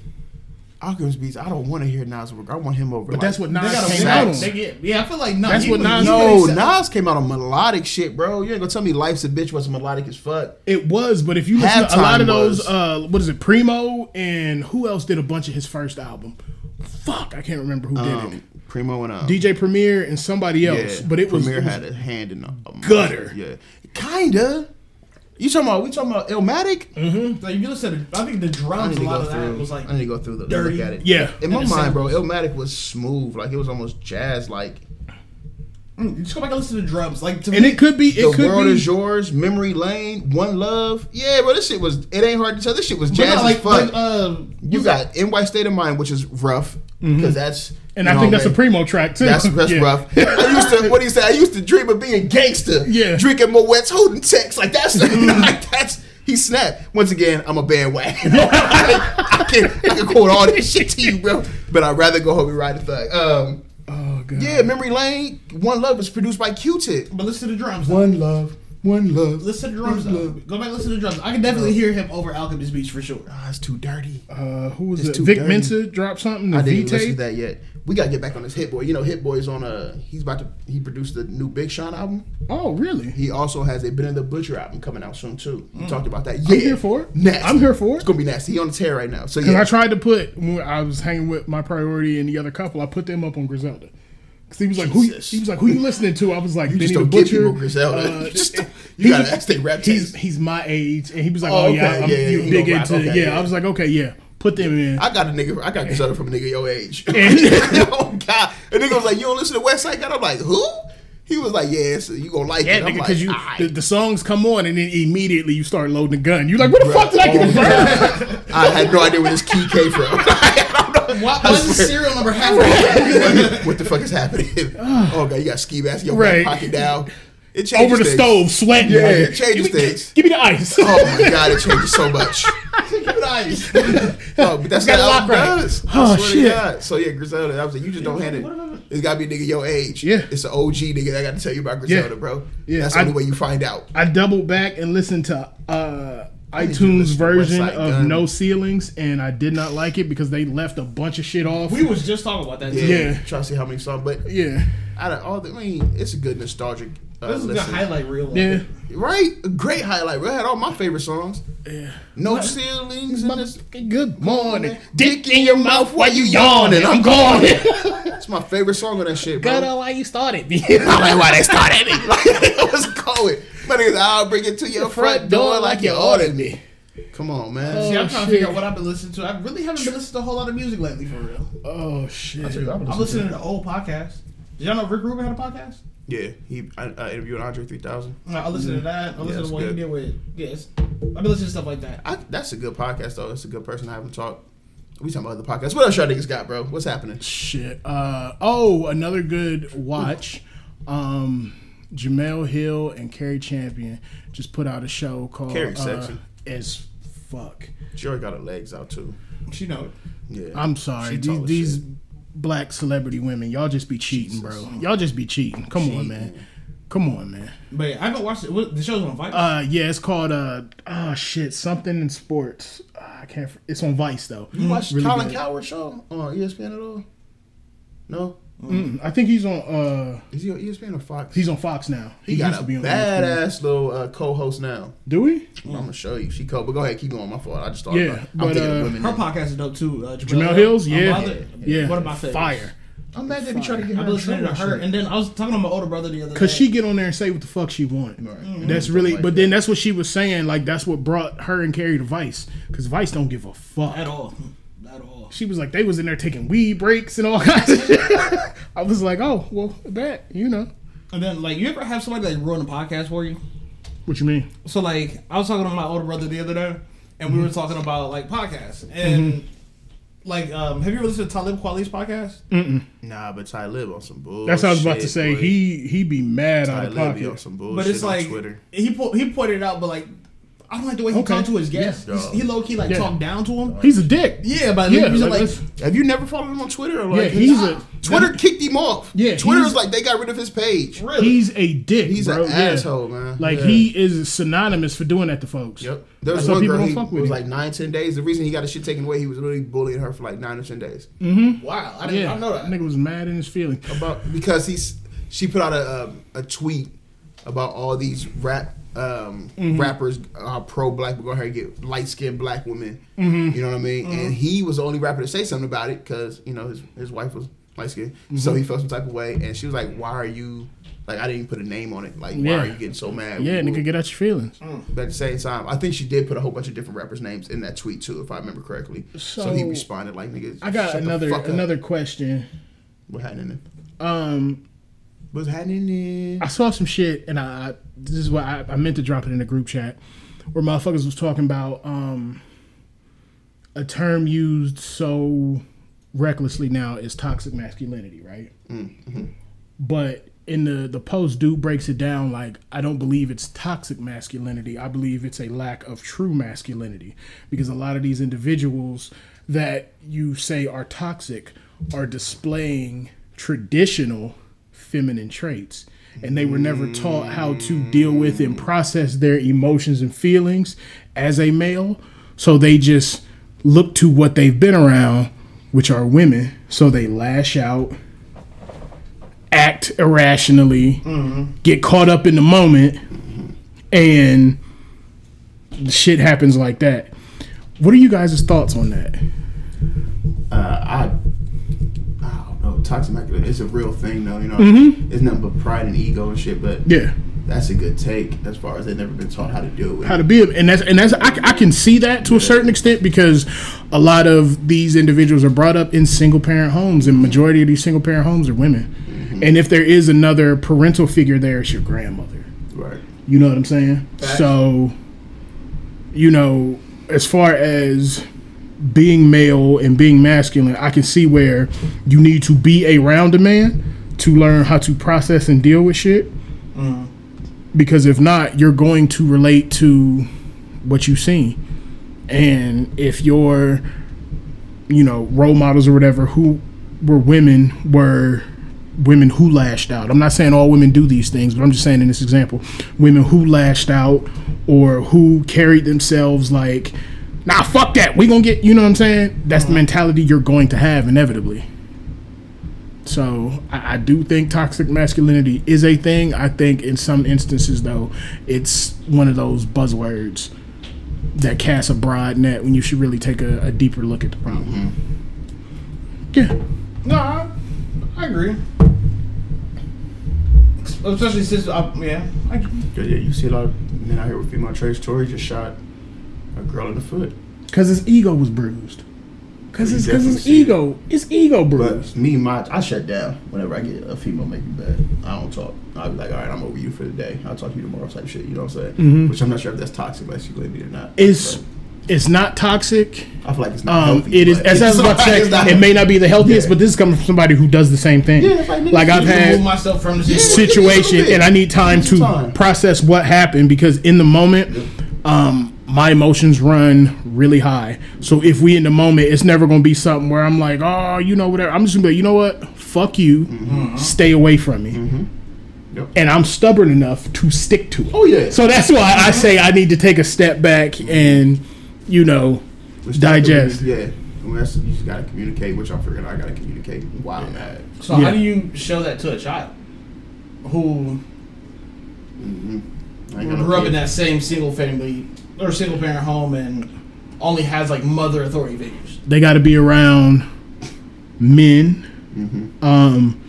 Alchemist beats, I don't want to hear Nas work. I want him over. but that's what They Nas got came out on. they get, Yeah, I feel like Nas. That's what Nas- No, Nas came out on melodic shit, bro. You ain't gonna tell me Life's a Bitch wasn't melodic as fuck. It was, but if you listen to a lot of those, uh, what is it, Primo, and who else did a bunch of his first album? Fuck, I can't remember who did it. Um, Primo and um, DJ Premier and somebody else, yeah, but it was, Premier had a hand in a, a Gutter. Yeah, kinda. You talking about? We talking about Illmatic? Like if you listen to, I think the I drums, need a to lot go of that through. was like I need to go through the dirty. look at it. yeah. In my And the mind, bro, samples. Illmatic was smooth. Like it was almost jazz. Like Mm, just go back and listen to the drums. Like to And me, it could be, it the could world be. is yours, memory lane, one love. Yeah, bro, this shit was. It ain't hard to tell. This shit was jazz like, as fuck. like uh, you got NY State of Mind, which is rough because that's. Mm-hmm. and you I know, think that's a Primo track too. That's that's Yeah. rough. I used to what do you say? I used to dream of being gangster. Yeah. Drinking Moet's holding text. Like that's like that's he snapped. Once again, I'm a bandwagon. I, can I can quote all this shit to you, bro. But I'd rather go home and ride a thug. Um Oh god. yeah, Memory Lane, One Love is produced by Q Tip. but listen to the drums. though. One love, one love. Listen to the drums. Love. Go back and listen to the drums. I can definitely hear him over Alchemist Beach for sure. Ah, it's too dirty. Uh, who was It's it? too Vic dirty. Mensa dropped something. The I V didn't listen to that yet. We gotta get back on this Hit Boy. You know, Hit Boy's on a. He's about to. He produced the new Big Sean album. Oh really? He also has a Benny the Butcher album coming out soon too. We talked about that. Yeah, I'm here for it. Nasty. I'm here for it. It's gonna be nasty. He on the tear right now. So Because yeah, I tried to put when I was hanging with my priority and the other couple, I put them up on Griselda. Because he was like, who? Jesus. He was like, who you listening to? I was like, you Benny just the Butcher. people Griselda. Uh, you just you gotta ask their rap He's he's my age, and he was like, Oh, oh, yeah. I'm, Yeah, yeah, you big into Okay, yeah. yeah. I was like, okay, yeah, put them in. I got a nigga. I got Griselda from a nigga your age. And- oh God, a nigga was like, you don't listen to West Side God. I'm like, who? He was like, yeah, so you gonna like Yeah, it. I'm nigga, like, because you the, the songs come on and then immediately you start loading the gun. You're like, where the fuck did I get from? I had no idea where this key came from. I don't why, why is the serial number what the fuck is happening? oh god, you got ski mask, your Right. back pocket down. It changes Over the things. stove, sweating. Yeah, it changes give me, things. Give me the ice. Oh my god, it changes so much. nice. Oh, but that's Got not a how it right. does. Oh, shit. So yeah, Griselda. I was like, you just don't hand it. It's gotta be a nigga your age. Yeah. It's an OG nigga that got to tell you about Griselda, bro. Yeah, That's the I- only way you find out. I doubled back and listened to uh, iTunes version of Gun? No Ceilings, and I did not like it because they left a bunch of shit off. We was just talking about that. Yeah. Yeah. Try to see how many songs, but yeah, out of all the, I mean, it's a good nostalgic. Uh, This is a good listen. highlight reel. of yeah. it. Right, a great highlight. Bro. I had all my favorite songs. Yeah. No ceilings in this. Good morning. Dick in your mouth while you yawning. I'm gone. It's my favorite song of that shit, bro. Gotta why you started me. I like why they started it. Like, what's going? My niggas, I'll bring it to your front door like you ordered me. Come on, man. See, I'm Oh, trying to figure out what I've been listening to. I really haven't been listening to a whole lot of music lately, for real. oh shit. I'm listening to old podcasts. Did y'all know Rick Rubin had a podcast? Yeah, he I, I interviewed Andre 3000. I I listened to that. I listened that's to what good. he did with yes. I've been listening to stuff like that. I, that's a good podcast though. That's a good person to have him talk. We talking about other podcasts. What else y'all niggas got, bro? What's happening? Shit. Uh oh, another good watch. Um Jemele Hill and Cari Champion just put out a show called Cari uh, sexy. as fuck. She already got her legs out too. She know it. Yeah, I'm sorry. She These, these black celebrity women, y'all just be cheating, bro. Y'all just be cheating. Come on, man. Come on, man. But yeah, I haven't watched it. What, the show's on Vice. Uh yeah, it's called uh oh shit, something in sports. Uh, I can't it's on Vice though. You watched Really Colin good. Cowherd show on ESPN at all? No, Mm, I think he's on uh is he on ESPN or Fox? he's on Fox now. he got a to be on badass little uh, co-host now. Do we? I'm gonna show you. She co, but go ahead, keep going. My fault. I just thought. Yeah, about, I'm but, thinking uh, of women. Her now. podcast is dope too. Uh, Jemele Hills, yeah. Unbothered. Yeah. One of my favorites. Fire. I'm mad they be trying to get her. I've been listening to her, and and then I was talking to my older brother the other day. Cause she get on there and say what the fuck she want. Right. That's really, Like but that. then that's what she was saying. Like that's what brought her and Cari to Vice. Cause Vice don't give a fuck. at all. She was like, they was in there taking weed breaks and all kinds of shit. I was like, oh well, bet you know And then like, you ever have somebody like ruin a podcast for you? what you mean. So like, I was talking to my older brother the other day, and we were talking about like podcasts, and like, um, have you ever listened to Talib Kweli's podcast? Nah, but Talib on some bullshit. That's what I was about to say. boy. He he be mad Ty out of Lib be on some bullshit But it's on like Twitter. he po- he pointed it out, but like, I don't like the way he Okay. talked to his guests. Yeah. He low key like Yeah. talked down to him. He's a dick. Yeah, but Yeah, he was like, like. Have you never followed him on Twitter? Or Yeah, like, he's a Twitter kicked him off. Yeah, Twitter was like they got rid of his page. really? He's a dick. He's bro. an Yeah. asshole, man. Like Yeah. he is synonymous for doing that to folks. Yep. There That's was one people girl. don't He fuck with It was him. like nine, ten days. The reason he got his shit taken away, he was literally bullying her for like nine or ten days. Mm-hmm. Wow, I didn't, Yeah, I know that. That. Nigga was mad in his feelings. About because he's she put out a um, a tweet about all these rap um, Mm-hmm. rappers are pro black. We're gonna get light skinned black women. Mm-hmm. You know what I mean? And he was the only rapper to say something about it because you know his his wife was light skinned, so Mm-hmm. he felt some type of way. And she was like, "Why are you?" Like I didn't even put a name on it. Like why are you getting so mad? Yeah, Well, nigga, get out your feelings. But at the same time, I think she did put a whole bunch of different rappers' names in that tweet too, if I remember correctly. So, he responded like, "Nigga, I got shut the another up." another question. What happening? Um, What's happening? I saw some shit, and I, this is what I, I meant to drop it in the group chat, where motherfuckers was talking about um, a term used so recklessly now is toxic masculinity, right? But in the the post, dude breaks it down like I don't believe it's toxic masculinity. I believe it's a lack of true masculinity because a lot of these individuals that you say are toxic are displaying traditional feminine traits. And they were never taught how to deal with and process their emotions and feelings as a male. So they just look to what they've been around which are women. So they lash out act irrationally get caught up in the moment and shit happens like that. What are you guys' thoughts on that? Uh, I, know. Toxic masculinity is a real thing, though. You know, Mm-hmm. it's nothing but pride and ego and shit. But yeah that's a good take as far as they've never been taught how to deal with. how to be and that's and that's I, I can see that to a certain extent because a lot of these individuals are brought up in single parent homes and majority of these single parent homes are women and if there is another parental figure there it's your grandmother Right. you know what i'm saying Facts. so you know as far as being male and being masculine, I can see where you need to be around a man to learn how to process and deal with shit. Mm-hmm. Because if not, you're going to relate to what you've seen. And if your, you know, role models or whatever who were women were women who lashed out. I'm not saying all women do these things, but I'm just saying in this example, women who lashed out or who carried themselves like, nah, fuck that. We gonna get, you know what I'm saying? That's the mentality you're going to have inevitably. So I, I do think toxic masculinity is a thing. I think in some instances though, it's one of those buzzwords that casts a broad net when you should really take a, a deeper look at the problem. Yeah. No, I, I agree. Especially since, uh, yeah, I, Yeah, yeah, you see a lot of men out here with female traits. Tori just shot a girl in the foot. Cause his ego was bruised. Cause You his, cause his definitely it. ego, his ego But bruised. me, my I shut down whenever I get a female make me bad. I don't talk. I'll be like, all right, I'm over you for the day. I'll talk to you tomorrow, type shit. You know what I'm saying? Which I'm not sure if that's toxic masculinity or not. It's But it's not toxic. I feel like it's not Um, healthy. it is. As I was about to say, not- it may not be the healthiest, Yeah. but this is coming from somebody who does the same thing. Yeah, it's like, nigga, like I've you had myself from the Yeah. situation. situation and I need time to Time. process what happened because in the moment, um, my emotions run really high. So if we in the moment, it's never gonna be something where I'm like, oh, you know, whatever. I'm just gonna be, like, you know what? Fuck you. Mm-hmm. Stay away from me. Mm-hmm. Yep. And I'm stubborn enough to stick to it. Oh yeah. So that's why I mm-hmm. say I need to take a step back and, you know, Which digest. Yeah. And that's, you just gotta communicate, which I'm figuring I gotta communicate while I'm at. So Yeah. how do you show that to a child who I ain't got no grew up in that same single family or single parent home and only has like mother authority figures? they got to be around men um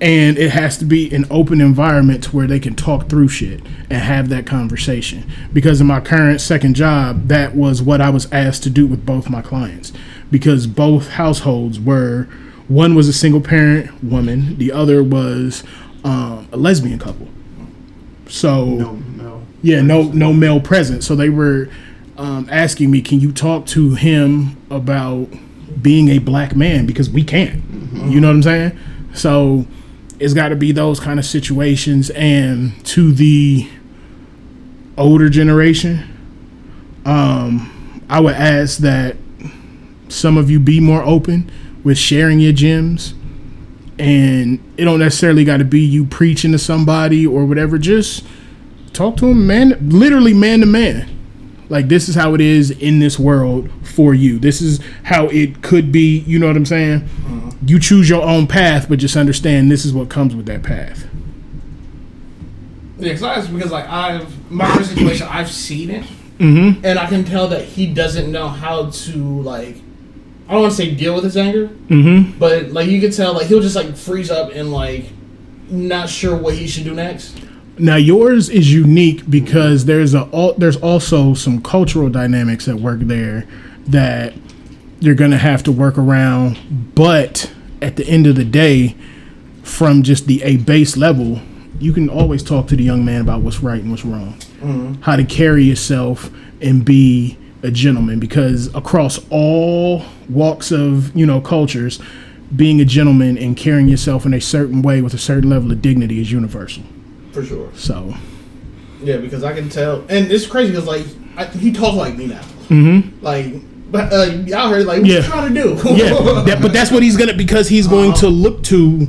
and it has to be an open environment to where they can talk through shit and have that conversation because in my current second job that was what i was asked to do with both my clients because both households were one was a single parent woman the other was um, a lesbian couple so No, no. Yeah, no, no male present. So they were um, asking me, "Can you talk to him about being a black man?" Because we can't. You know what I'm saying? So it's got to be those kind of situations. And to the older generation, um, I would ask that some of you be more open with sharing your gems and it don't necessarily got to be you preaching to somebody or whatever just talk to him man literally man to man like this is how it is in this world for you this is how it could be you know what i'm saying you choose your own path but just understand this is what comes with that path Yeah, cause I because like I've my situation, I've seen it, and I can tell that he doesn't know how to like. I don't want to say deal with his anger, mm-hmm. but like you can tell, like he'll just like freeze up and like not sure what he should do next. Now yours is unique because there's a there's also some cultural dynamics at work there that you're gonna have to work around but at the end of the day from just the a base level you can always talk to the young man about what's right and what's wrong. Mm-hmm. How to carry yourself and be a gentleman because across all walks of you know cultures being a gentleman and carrying yourself in a certain way with a certain level of dignity is universal For sure. so Yeah, because I can tell, and it's crazy because like I, he talks like me now. Mm-hmm. Like, but uh, y'all heard like what Yeah. you trying to do? yeah that, but that's what he's gonna because he's going to look to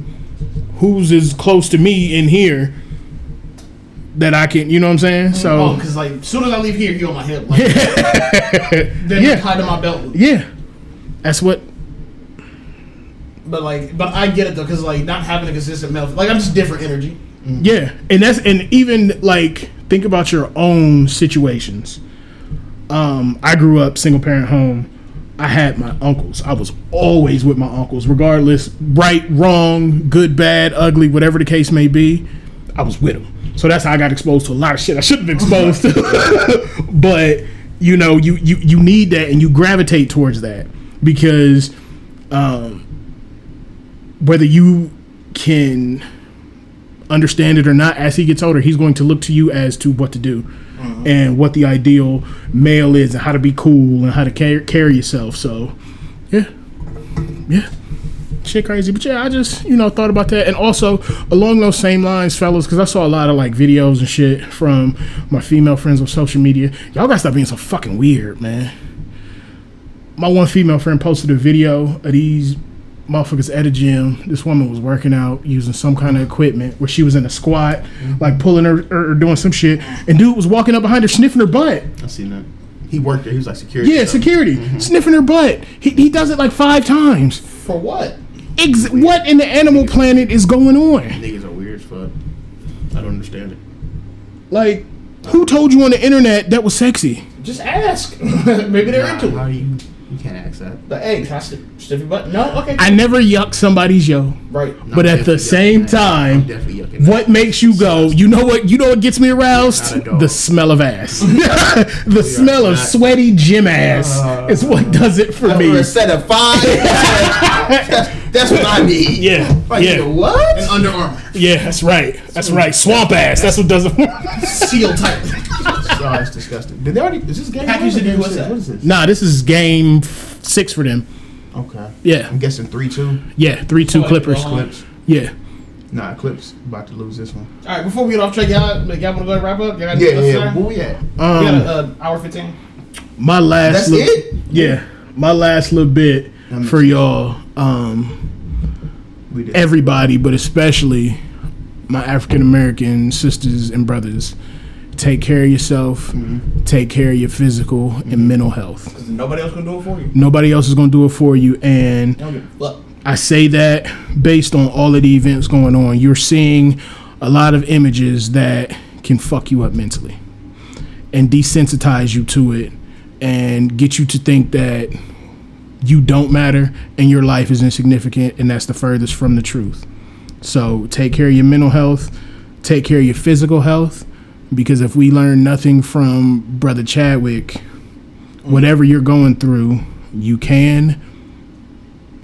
who's as close to me in here that I can you know what I'm saying so Oh, because like as soon as I leave here, he on my hip. Like, then Yeah. tied to my belt. yeah that's what But like, but I get it though, because like not having a consistent male, like I'm just different energy. Yeah, and that's and even like think about your own situations. Um, I grew up single parent home. I had my uncles. I was always with my uncles, regardless right, wrong, good, bad, ugly, whatever the case may be. I was with them. So that's how I got exposed to a lot of shit I shouldn't have exposed to. but you know, you you you need that and you gravitate towards that because um, whether you can understand it or not, as he gets older, he's going to look to you as to what to do. Mm-hmm. and what the ideal male is and how to be cool and how to carry, carry yourself. So, yeah, yeah. Shit crazy, but yeah, I just you know thought about that, and also along those same lines, fellas, because I saw a lot of like videos and shit from my female friends on social media. Y'all gotta stop being so fucking weird, man my one female friend posted a video of these motherfuckers at a gym. This woman was working out using some kind of equipment where she was in a squat, mm-hmm. like pulling her or, or doing some shit, and dude was walking up behind her sniffing her butt. I seen that. He worked there. He was like security. Yeah, or something. security mm-hmm. sniffing her butt. He, he does it like five times. For what? Ex- what in the animal planet is going on? Niggas are weird as fuck. I don't understand it. Like, who told you on the internet that was sexy? Just ask. Maybe they're Nah, into how it. You? You can't ask that. But hey, can I stiff, stiff your butt? No? Okay. I never yuck somebody's yo. right. But at the same that. time, I'm definitely yucking What that. makes you go? You know what? You know what gets me aroused? Not a dog. The smell of ass. the smell of not- sweaty gym ass uh, is what does it for For me. a set of five. that's, that's what I need. Yeah, Like, yeah, what? And Under Armour. yeah. That's right. That's right. Swamp ass. That's what does it Seal type. oh, it's disgusting. Did they already? Is this game? Package one or game USA. six? What is this? Nah, this is game f- six for them. Okay. Yeah, I'm guessing three two. yeah. Three two Clippers. Well, Clips. Yeah. Nah, Clips about to lose this one. All right, before we get off track, y'all, like, y'all want to go and wrap up? Y'all got Yeah, anything yeah. else to say? Where we at? We got Um, an uh, hour 15. my last. That's little- it. Yeah, my last little bit for y'all. Um, everybody, but especially my African American sisters and brothers, take care of yourself, Mm-hmm. take care of your physical and mental health. Nobody else to do it for you. Nobody else is going to do it for you. And Don't give a fuck. I say that based on all of the events going on. You're seeing a lot of images that can fuck you up mentally and desensitize you to it and get you to think that you don't matter and your life is insignificant and that's the furthest from the truth. So take care of your mental health, take care of your physical health because if we learn nothing from brother Chadwick, whatever you're going through, you can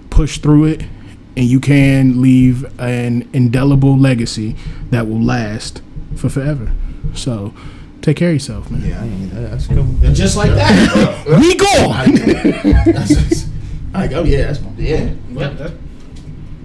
push through it and you can leave an indelible legacy that will last for forever. So take care of yourself, man. Yeah, I ain't that. That's cool. That's Just like that. We gone. That's, that's, I go. Yeah, that's yeah. Yep, that's